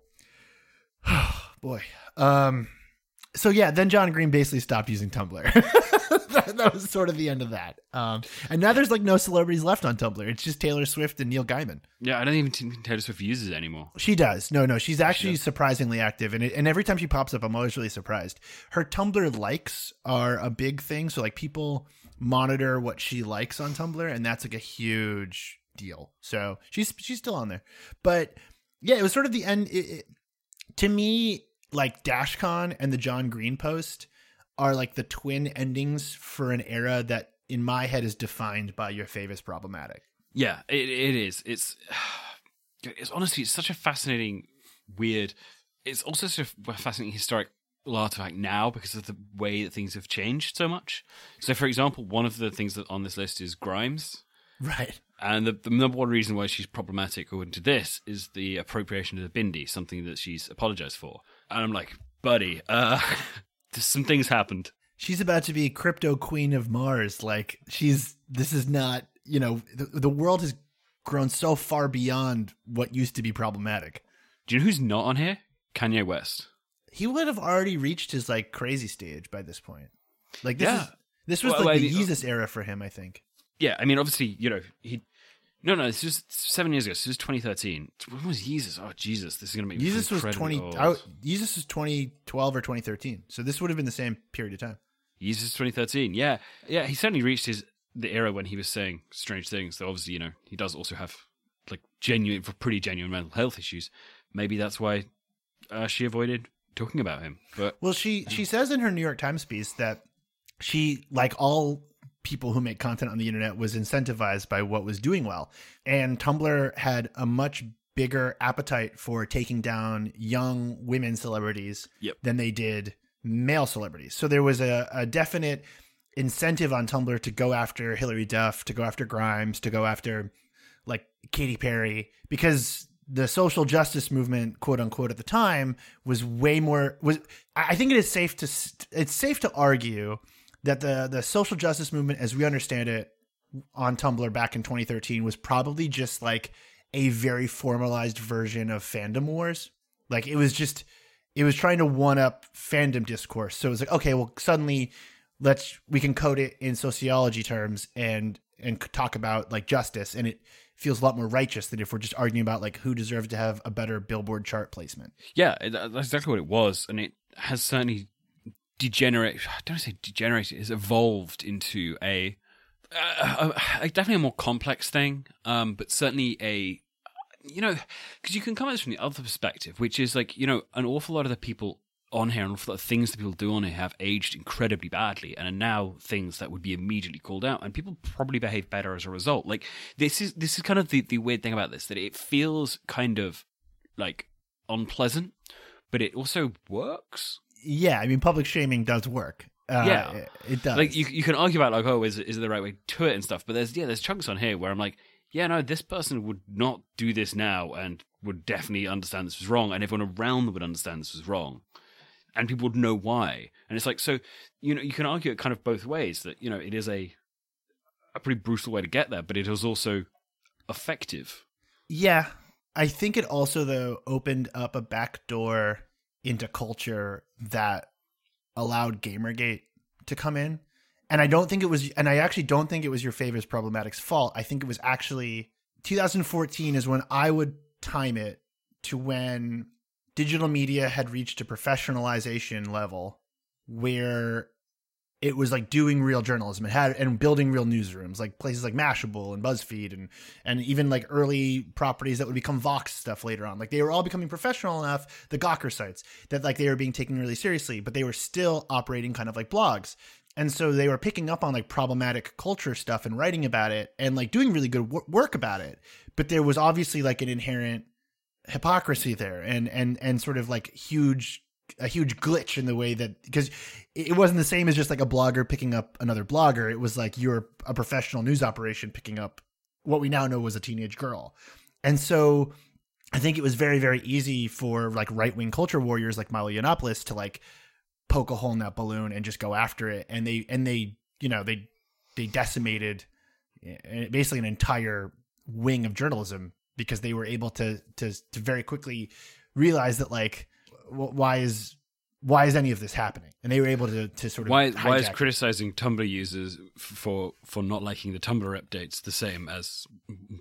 [sighs] boy. Um. So yeah, then John Green basically stopped using Tumblr. [laughs] that, that was sort of the end of that. Um. And now there's like no celebrities left on Tumblr. It's just Taylor Swift and Neil Gaiman. Yeah, I don't even think Taylor Swift uses it anymore. She does. No, no, she's actually surprisingly active, and it, and every time she pops up, I'm always really surprised. Her Tumblr likes are a big thing, so like people monitor what she likes on Tumblr, and that's like a huge deal. So she's she's still on there, but yeah, it was sort of the end. It, it, to me, like DashCon and the John Green post are like the twin endings for an era that in my head is defined by your fave is problematic. Yeah, it, it is. It's [sighs] it's honestly it's such a fascinating, weird. It's also such a fascinating historic artifact now because of the way that things have changed so much. So, for example, one of the things that on this list is Grimes, Right. and the, the number one reason why she's problematic, according to this, is the appropriation of the bindi, something that she's apologized for. And I'm like, buddy, uh, [laughs] some things happened. she's about to be crypto queen of Mars. Like she's this is not you know the, the world has grown so far beyond what used to be problematic. Do you know who's not on here? Kanye West. He would have already reached his like crazy stage by this point. Like this Yeah. is this was Well, like the mean- era for him, I think. Yeah, I mean, obviously, you know, he. No, no, this is seven years ago. This is 2013. When was Yeezus? Oh, Jesus, this is going to make Jesus was twenty. old. I, Yeezus was twenty twelve or twenty thirteen. So this would have been the same period of time. Yeezus 2013. Yeah, yeah, he certainly reached his the era when he was saying strange things. Though obviously, you know, he does also have like genuine, pretty genuine mental health issues. Maybe that's why uh, she avoided talking about him. But Well, she she mm. says in her New York Times piece that she, like all people who make content on the internet, was incentivized by what was doing well, and Tumblr had a much bigger appetite for taking down young women celebrities Yep. than they did male celebrities. So there was a, a definite incentive on Tumblr to go after Hilary Duff, to go after Grimes, to go after like Katy Perry, because the social justice movement, quote unquote, at the time was way more was. I think it is safe to it's safe to argue that the the social justice movement, as we understand it, on Tumblr back in 2013 was probably just like a very formalized version of fandom wars. Like it was just it was trying to one up fandom discourse. So it was like, okay, well suddenly let's we can code it in sociology terms and and talk about like justice and it feels a lot more righteous than if we're just arguing about like who deserves to have a better billboard chart placement. yeah, that's exactly what it was, and it has certainly degenerated. I don't say degenerated. It's evolved into a, uh, a, a definitely a more complex thing, um, but certainly a you know, because you can come at this from the other perspective, which is like, you know, an awful lot of the people on here, and of things that people do on here have aged incredibly badly and are now things that would be immediately called out, and people probably behave better as a result. Like this is this is kind of the, the weird thing about this that it feels kind of like unpleasant, but it also works. Yeah, I mean public shaming does work. Uh, Yeah. it, it does. Like you, you can argue about like, oh, is it- is it the right way to it and stuff, but there's yeah, there's chunks on here where I'm like, yeah, no, this person would not do this now and would definitely understand this was wrong, and everyone around them would understand this was wrong, and people would know why. And it's like, so you know, you can argue it kind of both ways that you know it is a a pretty brutal way to get there, but it is also effective. Yeah. I think it also though opened up a back door into culture that allowed Gamergate to come in. And I don't think it was and I actually don't think it was your favorite problematic's fault. I think it was actually 2014 is when I would time it to when digital media had reached a professionalization level where it was like doing real journalism. It had and building real newsrooms, like places like Mashable and BuzzFeed, and and even like early properties that would become Vox stuff later on. Like they were all becoming professional enough, the Gawker sites, that like they were being taken really seriously, but they were still operating kind of like blogs. And so they were picking up on like problematic culture stuff and writing about it and like doing really good wor- work about it. But there was obviously like an inherent hypocrisy there and and and sort of like huge a huge glitch in the way that because it wasn't the same as just like a blogger picking up another blogger. It was like you're a professional news operation picking up what we now know was a teenage girl. And so i think it was very very easy for like right-wing culture warriors like milo yiannopoulos to like poke a hole in that balloon and just go after it. And they and they you know they they decimated eh, basically an entire wing of journalism because they were able to to to very quickly realize that like why is why is any of this happening? And they were able to to sort of Why why is it. criticizing Tumblr users for for not liking the Tumblr updates the same as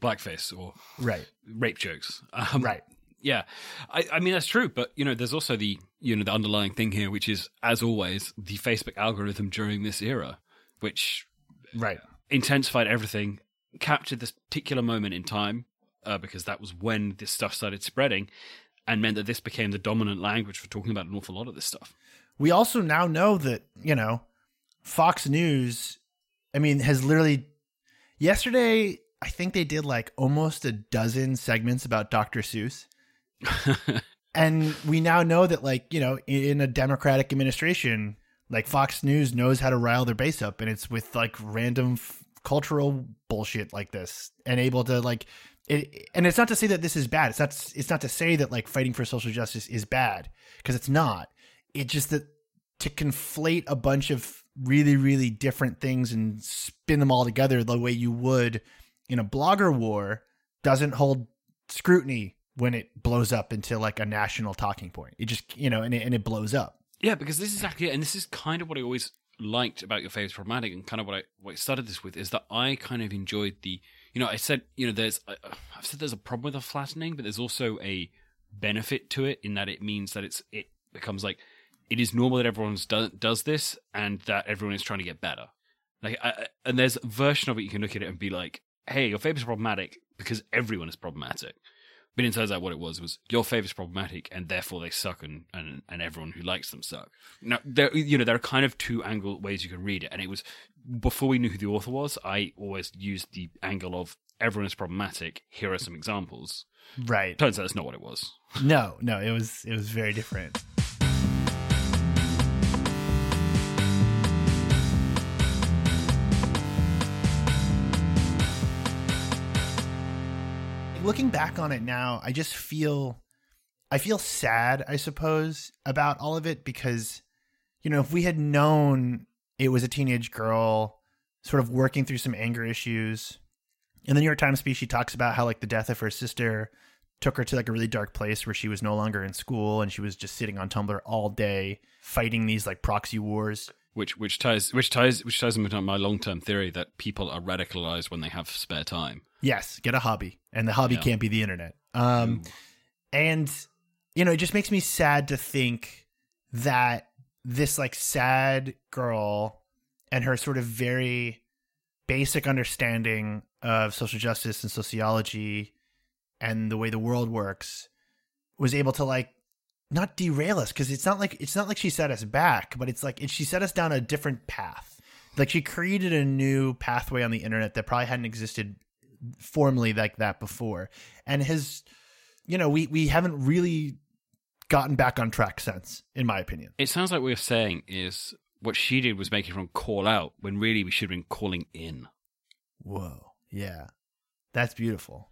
blackface or right. rape jokes? Um, right. Yeah, I, I mean that's true, but you know, there's also the you know the underlying thing here, which is as always the Facebook algorithm during this era, which right. intensified everything, captured this particular moment in time, uh, because that was when this stuff started spreading, and meant that this became the dominant language for talking about an awful lot of this stuff. we also now know that you know fox news i mean has literally yesterday i think they did like almost a dozen segments about dr seuss [laughs] and we now know that like you know in a democratic administration like fox news knows how to rile their base up and it's with like random f- cultural bullshit like this and able to like it and it's not to say that this is bad it's not it's not to say that like fighting for social justice is bad because it's not it's just that to conflate a bunch of really really different things and spin them all together the way you would in a blogger war doesn't hold scrutiny when it blows up into like a national talking point. It just you know, and it, and it blows up. Yeah, because this is exactly it, and this is kind of what I always liked about your favorite problematic, and kind of what I what I started this with is that I kind of enjoyed the, you know, I said, you know, there's I, I've said there's a problem with the flattening, but there's also a benefit to it in that it means that it's it becomes like it is normal that everyone does does this, and that everyone is trying to get better. Like, I, and there's a version of it you can look at it and be like, hey, your favorite's problematic because everyone is problematic. But it turns out what it was was your favorite's problematic, and therefore they suck, and, and, and everyone who likes them suck. Now, there you know there are kind of two angle ways you can read it, and it was before we knew who the author was. I always used the angle of everyone is problematic. Here are some examples. Right. Turns out that's not what it was. No, no, it was it was very different. Looking back on it now, I just feel I feel sad, I suppose, about all of it because you know, if we had known it was a teenage girl sort of working through some anger issues, in the New York Times piece, she talks about how like the death of her sister took her to like a really dark place where she was no longer in school and she was just sitting on Tumblr all day fighting these like proxy wars. Which which ties which ties which ties into my long term theory that people are radicalized when they have spare time. Yes, get a hobby, and the hobby Yeah. can't be the internet. Um, and you know, it just makes me sad to think that this like sad girl and her sort of very basic understanding of social justice and sociology and the way the world works was able to like not derail us because it's not like it's not like she set us back but it's like she set us down a different path. Like she created a new pathway on the internet that probably hadn't existed formally like that before. And has you know we we haven't really gotten back on track since in my opinion It sounds like what you're saying is what she did was making everyone call out when really we should have been calling in. Whoa. Yeah. That's beautiful.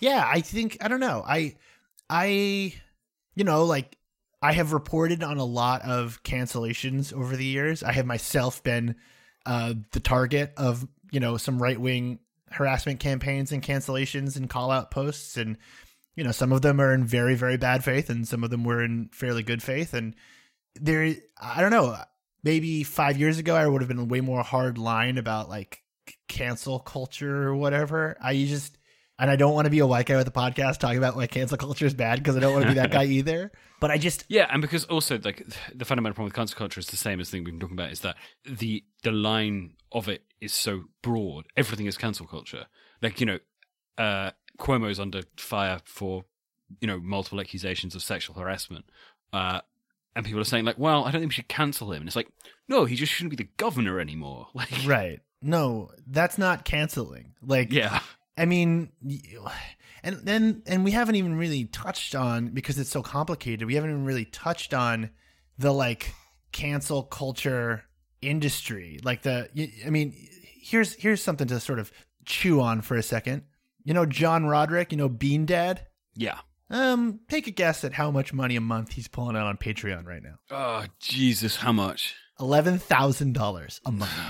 Yeah, I think I don't know. I I you know, like I have reported on a lot of cancellations over the years. I have myself been uh the target of, you know, some right-wing harassment campaigns and cancellations and call-out posts and you know, some of them are in very very bad faith and some of them were in fairly good faith and there I don't know, maybe 5 years ago I would have been way more hard line about like cancel culture or whatever. I just and I don't want to be a white guy with a podcast talking about why cancel culture is bad because I don't want to be that guy [laughs] either. But I just Yeah, and because also like the fundamental problem with cancel culture is the same as the thing we've been talking about is that the the line of it is so broad. Everything is cancel culture. Like you know, uh, Cuomo's under fire for you know multiple accusations of sexual harassment, uh, and people are saying like, well, I don't think we should cancel him. And it's like, no, he just shouldn't be the governor anymore. [laughs] Like, right. No, that's not canceling. Like yeah, I mean, and then and we haven't even really touched on because it's so complicated. We haven't even really touched on the like cancel culture industry. Like the, I mean, here's here's something to sort of chew on for a second. You know, John Roderick. You know, Bean Dad. yeah. Um, take a guess at how much money a month he's pulling out on Patreon right now. Oh Jesus, how much? Eleven thousand dollars a month. [sighs]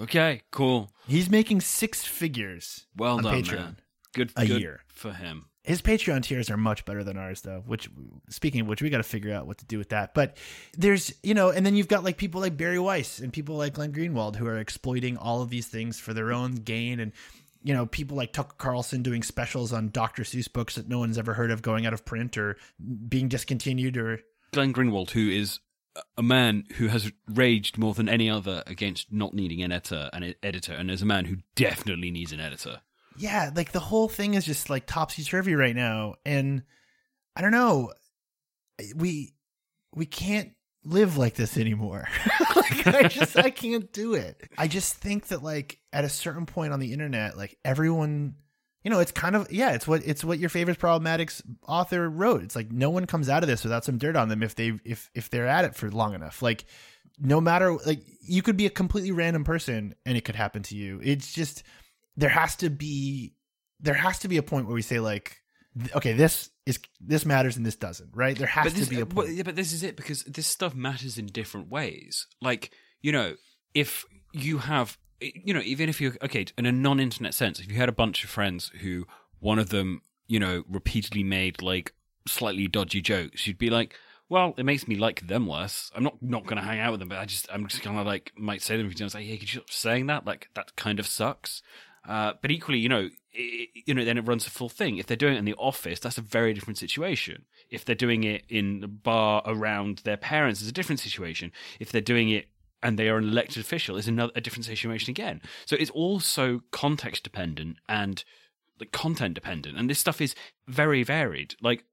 Okay, cool. He's making six figures Well on done, Patreon. man. Good A good year. for him. His Patreon tiers are much better than ours, though. Which, speaking of which, we got to figure out what to do with that. But there's, you know, and then you've got like people like Bari Weiss and people like Glenn Greenwald who are exploiting all of these things for their own gain, and you know, people like Tucker Carlson doing specials on Dr. Seuss books that no one's ever heard of going out of print or being discontinued or Glenn Greenwald, who is a man who has raged more than any other against not needing an editor, an editor, and is a man who definitely needs an editor. yeah, like the whole thing is just like topsy turvy right now, and I don't know, we we can't live like this anymore. [laughs] like, I just I can't do it. I just think that like at a certain point on the internet, like everyone, you know, it's kind of yeah, it's what it's what your favorite problematics author wrote. It's like no one comes out of this without some dirt on them if they if if they're at it for long enough. Like no matter like you could be a completely random person and it could happen to you. It's just there has to be there has to be a point where we say like okay this is this matters and this doesn't right there has But this, to be a well, point yeah, but this is it because this stuff matters in different ways. Like you know, if you have, you know, even if you're, okay in a non-internet sense, if you had a bunch of friends who one of them, you know, repeatedly made like slightly dodgy jokes, you'd be like, well, it makes me like them less. I'm not not going to hang out with them, but I just I'm just kind of like might say them if you don't say, hey, could you stop saying that? Like that kind of sucks. Uh, but equally, you know, it, you know, then it runs a full thing. If they're doing it in the office, that's a very different situation. If they're doing it in the bar around their parents, it's a different situation. If they're doing it and they are an elected official, it's another a different situation again. So it's also context dependent and like content dependent, and this stuff is very varied. Like,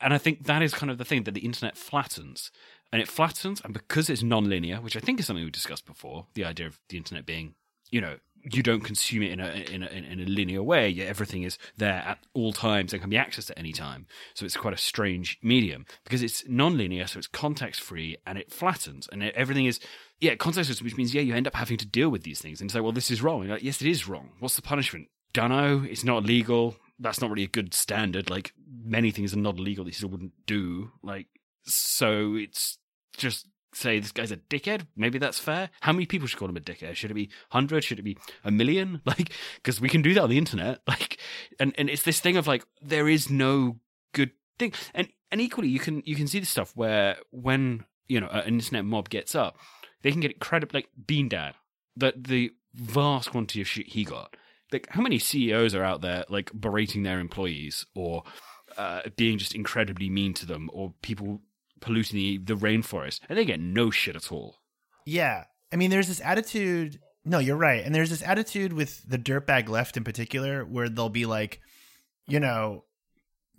and I think that is kind of the thing that the internet flattens. And it flattens, and because it's non-linear, which I think is something we discussed before, the idea of the internet being, you know, you don't consume it in a in a in a linear way. Yet everything is there at all times and can be accessed at any time. So it's quite a strange medium because it's non-linear, so it's context free and it flattens and everything is yeah context, which means yeah you end up having to deal with these things and say well this is wrong. Like, yes, it is wrong. What's the punishment? Dunno. It's not legal. That's not really a good standard. Like many things are not illegal. They still wouldn't do. Like so it's just say this guy's a dickhead. Maybe that's fair. How many people should call him a dickhead? Should it be hundred? Should it be a million? [laughs] Like, because we can do that on the internet. [laughs] Like, and and it's this thing of like there is no good thing. And and equally, you can you can see the stuff where when you know an internet mob gets up, they can get incredible like Bean Dad, that the vast quantity of shit he got. Like, how many CEOs are out there like berating their employees or uh, being just incredibly mean to them, or people polluting the, the rainforest, and they get no shit at all. Yeah. I mean, there's this attitude. No, you're right. And there's this attitude with the dirtbag left in particular where they'll be like, you know,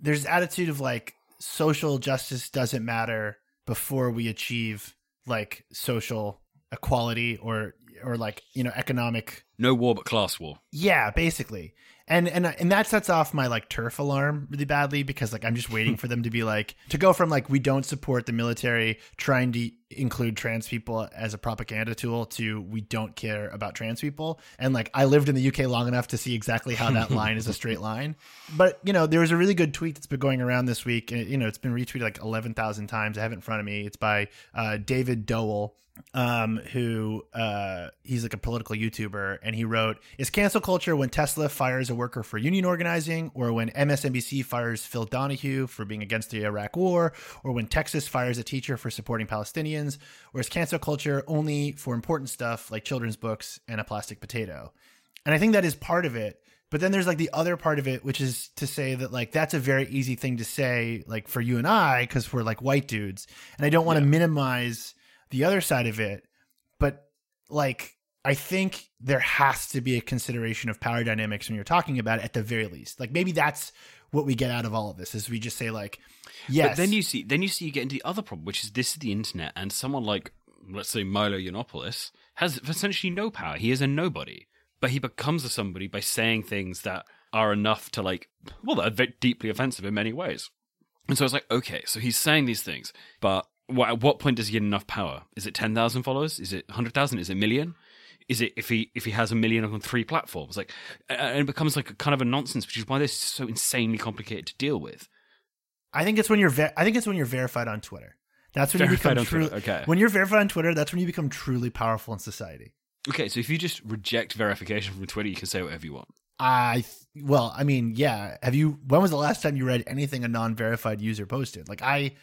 there's attitude of like social justice doesn't matter before we achieve like social equality or or like, you know, economic No war but class war. yeah, basically. And and and that sets off my like TERF alarm really badly because like I'm just waiting for them to be like to go from like we don't support the military trying to include trans people as a propaganda tool to we don't care about trans people. And like I lived in the UK long enough to see exactly how that [laughs] line is a straight line. But you know, there was a really good tweet that's been going around this week and you know, it's been retweeted like 11,000 times. I have it in front of me. It's by uh, David Doel um, who uh, he's like a political YouTuber, and he wrote, "Is cancel culture when Tesla fires a worker for union organizing, or when MSNBC fires Phil Donahue for being against the Iraq War, or when Texas fires a teacher for supporting Palestinians, or is cancel culture only for important stuff like children's books and a plastic potato?" And I think that is part of it. But then there's like the other part of it, which is to say that like that's a very easy thing to say, like for you and I, because we're like white dudes, and I don't want to minimize the other side of it, but like I think there has to be a consideration of power dynamics when you're talking about it at the very least. Like maybe that's what we get out of all of this is we just say like, yes. But then you see, then you see, you get into the other problem, which is this is the internet, and someone like, let's say Milo Yiannopoulos has essentially no power. He is a nobody, but he becomes a somebody by saying things that are enough to like, well, they're deeply offensive in many ways. And so it's like, okay, so he's saying these things, but what, at what point does he get enough power? Is it ten thousand followers? Is it hundred thousand? Is it a million? Is it if he if he has a million on three platforms? Like, and it becomes like a kind of a nonsense, which is why this is so insanely complicated to deal with. I think it's when you're ver- I think it's when you're verified on Twitter. That's when Verified you become true. Twitter, okay. When you're verified on Twitter, that's when you become truly powerful in society. Okay, so if you just reject verification from Twitter, you can say whatever you want. I th- well, I mean, yeah. Have you? When was the last time you read anything a non-verified user posted? Like I,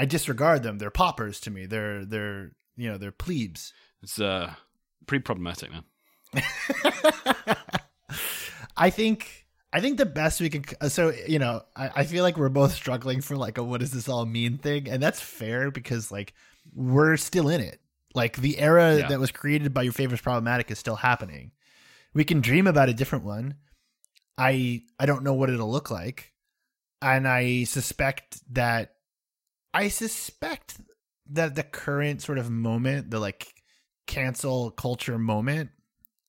I disregard them. They're paupers to me. They're they're you know they're plebes. It's uh pretty problematic, man. [laughs] I think I think the best we can. So you know, I, I feel like we're both struggling for like a what does this all mean thing, and that's fair because like we're still in it. Like the era Yeah. that was created by your favorite problematic is still happening. We can dream about a different one. I I don't know what it'll look like, and I suspect that I suspect that the current sort of moment, the like cancel culture moment,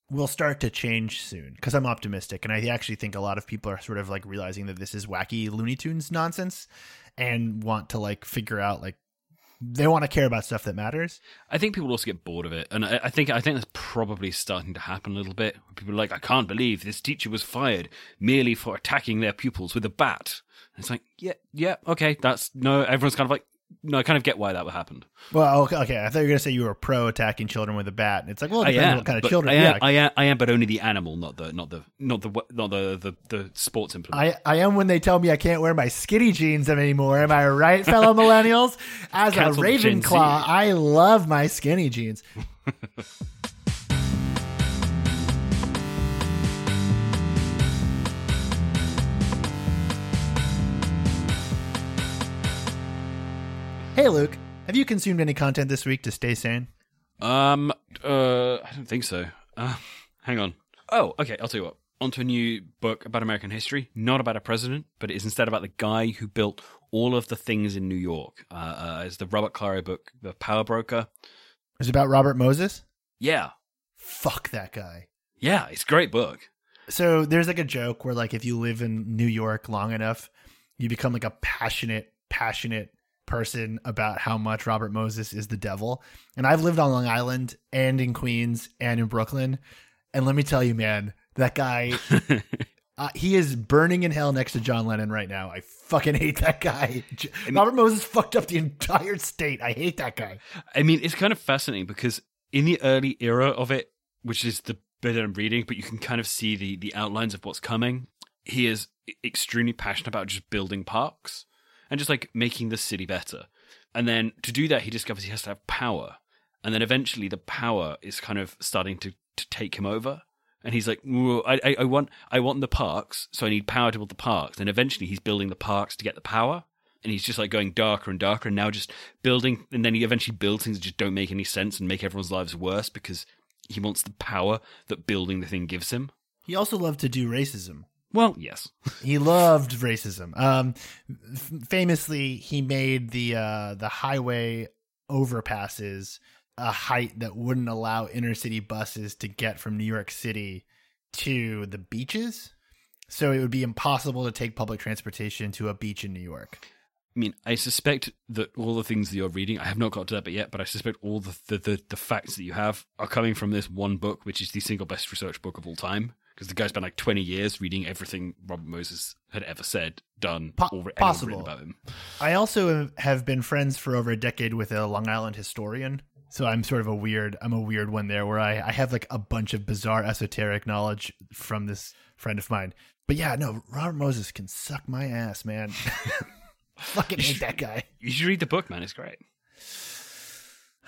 will start to change soon because I'm optimistic, and I actually think a lot of people are sort of like realizing that this is wacky Looney Tunes nonsense, and want to like figure out like they want to care about stuff that matters. I think people also get bored of it, and I, I think I think that's probably starting to happen a little bit. People are like, I can't believe this teacher was fired merely for attacking their pupils with a bat. It's like, yeah, yeah, okay, that's no. Everyone's kind of like, no, I kind of get why that happened. Well, okay, okay. I thought you were gonna say you were pro attacking children with a bat. And it's like, well, it I depends on am, what kind of children. I am, yeah, I am, I am, but only the animal, not the, not the, not the, not the, the, the sports implement. I, I am when they tell me I can't wear my skinny jeans anymore. Am I right, fellow millennials? As a Cancel Ravenclaw, I love my skinny jeans. [laughs] hey, Luke, have you consumed any content this week to stay sane? Um, uh, I don't think so. Uh, hang on. Oh, okay. I'll tell you what. Onto a new book about American history. Not about a president, but it is instead about the guy who built all of the things in New York. Uh, uh it's the Robert Caro book, The Power Broker. Is it about Robert Moses? Yeah, Fuck that guy. yeah, it's a great book. So there's like a joke where like if you live in New York long enough, you become like a passionate, passionate person about how much Robert Moses is the devil. And I've lived on Long Island and in Queens and in Brooklyn. And let me tell you, man, that guy, [laughs] uh, he is burning in hell next to John Lennon right now. I fucking hate that guy. J- Robert Moses fucked up the entire state. I hate that guy. I mean, it's kind of fascinating because in the early era of it, which is the bit I'm reading, but you can kind of see the the outlines of what's coming. He is extremely passionate about just building parks and just like making the city better. And then to do that, he discovers he has to have power. And then eventually, the power is kind of starting to to take him over. And he's like, I, I, want, I want the parks, so I need power to build the parks. And eventually, he's building the parks to get the power. And he's just like going darker and darker, and now just building. And then he eventually builds things that just don't make any sense and make everyone's lives worse because he wants the power that building the thing gives him. He also loved to do racism. Well, yes, [laughs] He loved racism. Um, famously, he made the uh, the highway overpasses a height that wouldn't allow inner city buses to get from New York City to the beaches. So it would be impossible to take public transportation to a beach in New York. I mean, I suspect that all the things that you're reading, I have not got to that bit yet, but I suspect all the, the, the, the facts that you have are coming from this one book, which is the single best research book of all time. Because the guy spent like 20 years reading everything Robert Moses had ever said, done, Po- or possible. written about him. I also have been friends for over a decade with a Long Island historian. So I'm sort of a weird, I'm a weird one there where I, I have like a bunch of bizarre esoteric knowledge from this friend of mine. But yeah, no, Robert Moses can suck my ass, man. [laughs] Fucking hate that guy. You should read the book, man. It's great. [sighs]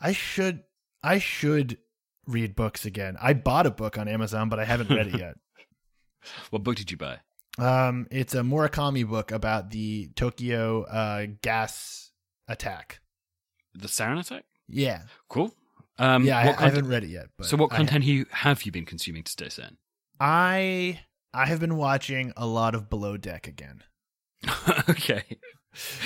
I should, I should read books again. I bought a book on Amazon, but I haven't read it [laughs] yet. What book did you buy? Um, it's a Murakami book about the Tokyo uh, gas attack. The Sarin Attack? Yeah, Cool. Um, yeah, I, what I content- haven't read it yet. But so, what content you have you been consuming to stay sane? I I have been watching a lot of Below Deck again. [laughs] okay.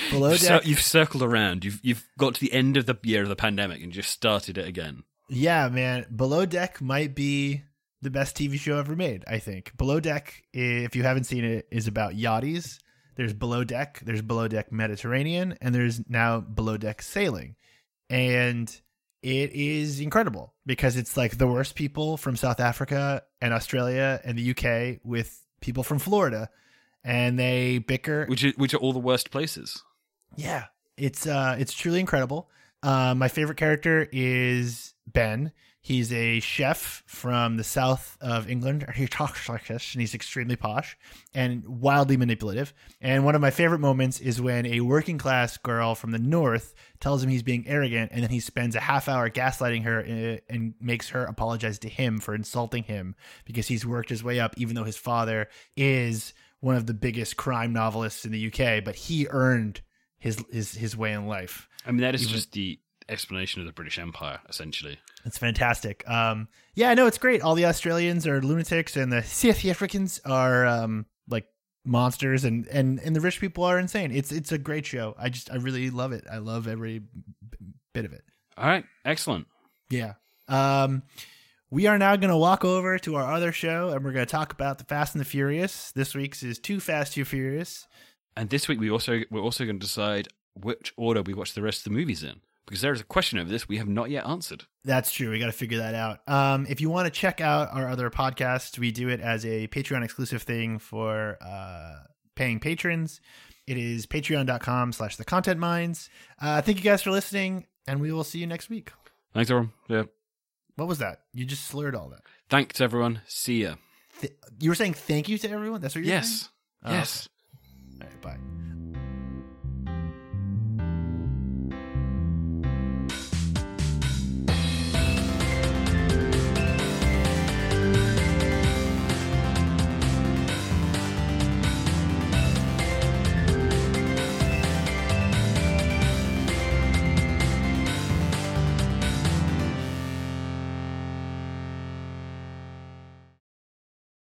Below You've, cir- Deck, you've circled around. You've you've got to the end of the year of the pandemic and just started it again. Yeah, man. Below Deck might be the best TV show ever made. I think Below Deck, if you haven't seen it, is about yachties. There's Below Deck, there's Below Deck Mediterranean, and there's now Below Deck Sailing, and it is incredible because it's like the worst people from South Africa and Australia and the UK with people from Florida, and they bicker Which is, which are all the worst places. Yeah, it's uh, it's truly incredible. Uh, my favorite character is Ben. He's a chef from the south of England. He talks like this, and he's extremely posh and wildly manipulative. And one of my favorite moments is when a working class girl from the north tells him he's being arrogant, and then he spends a half hour gaslighting her uh, and makes her apologize to him for insulting him because he's worked his way up, even though his father is one of the biggest crime novelists in the UK, but he earned his his his way in life. I mean, that is Even- just the explanation of the British Empire, essentially. It's fantastic. Um, yeah, no, it's great. All the Australians are lunatics, and the South Africans are um, like monsters, and, and and the rich people are insane. It's it's a great show. I just I really love it. I love every bit of it. All right, excellent. Yeah. Um, we are now going to walk over to our other show, and we're going to talk about the Fast and the Furious. This week's is Too Fast, Too Furious. And this week we also we're also going to decide which order we watch the rest of the movies in because there is a question over this we have not yet answered. That's true. We got to figure that out. Um, if you want to check out our other podcasts, we do it as a Patreon exclusive thing for uh, paying patrons. It is patreon.com slash the content mines. Uh, thank you guys for listening, and we will see you next week. Thanks, everyone. Yeah. What was that? You just slurred all that. Thanks, everyone. See ya. Th- you were saying thank you to everyone? That's what you're saying? Yes. Oh, yes. Bye.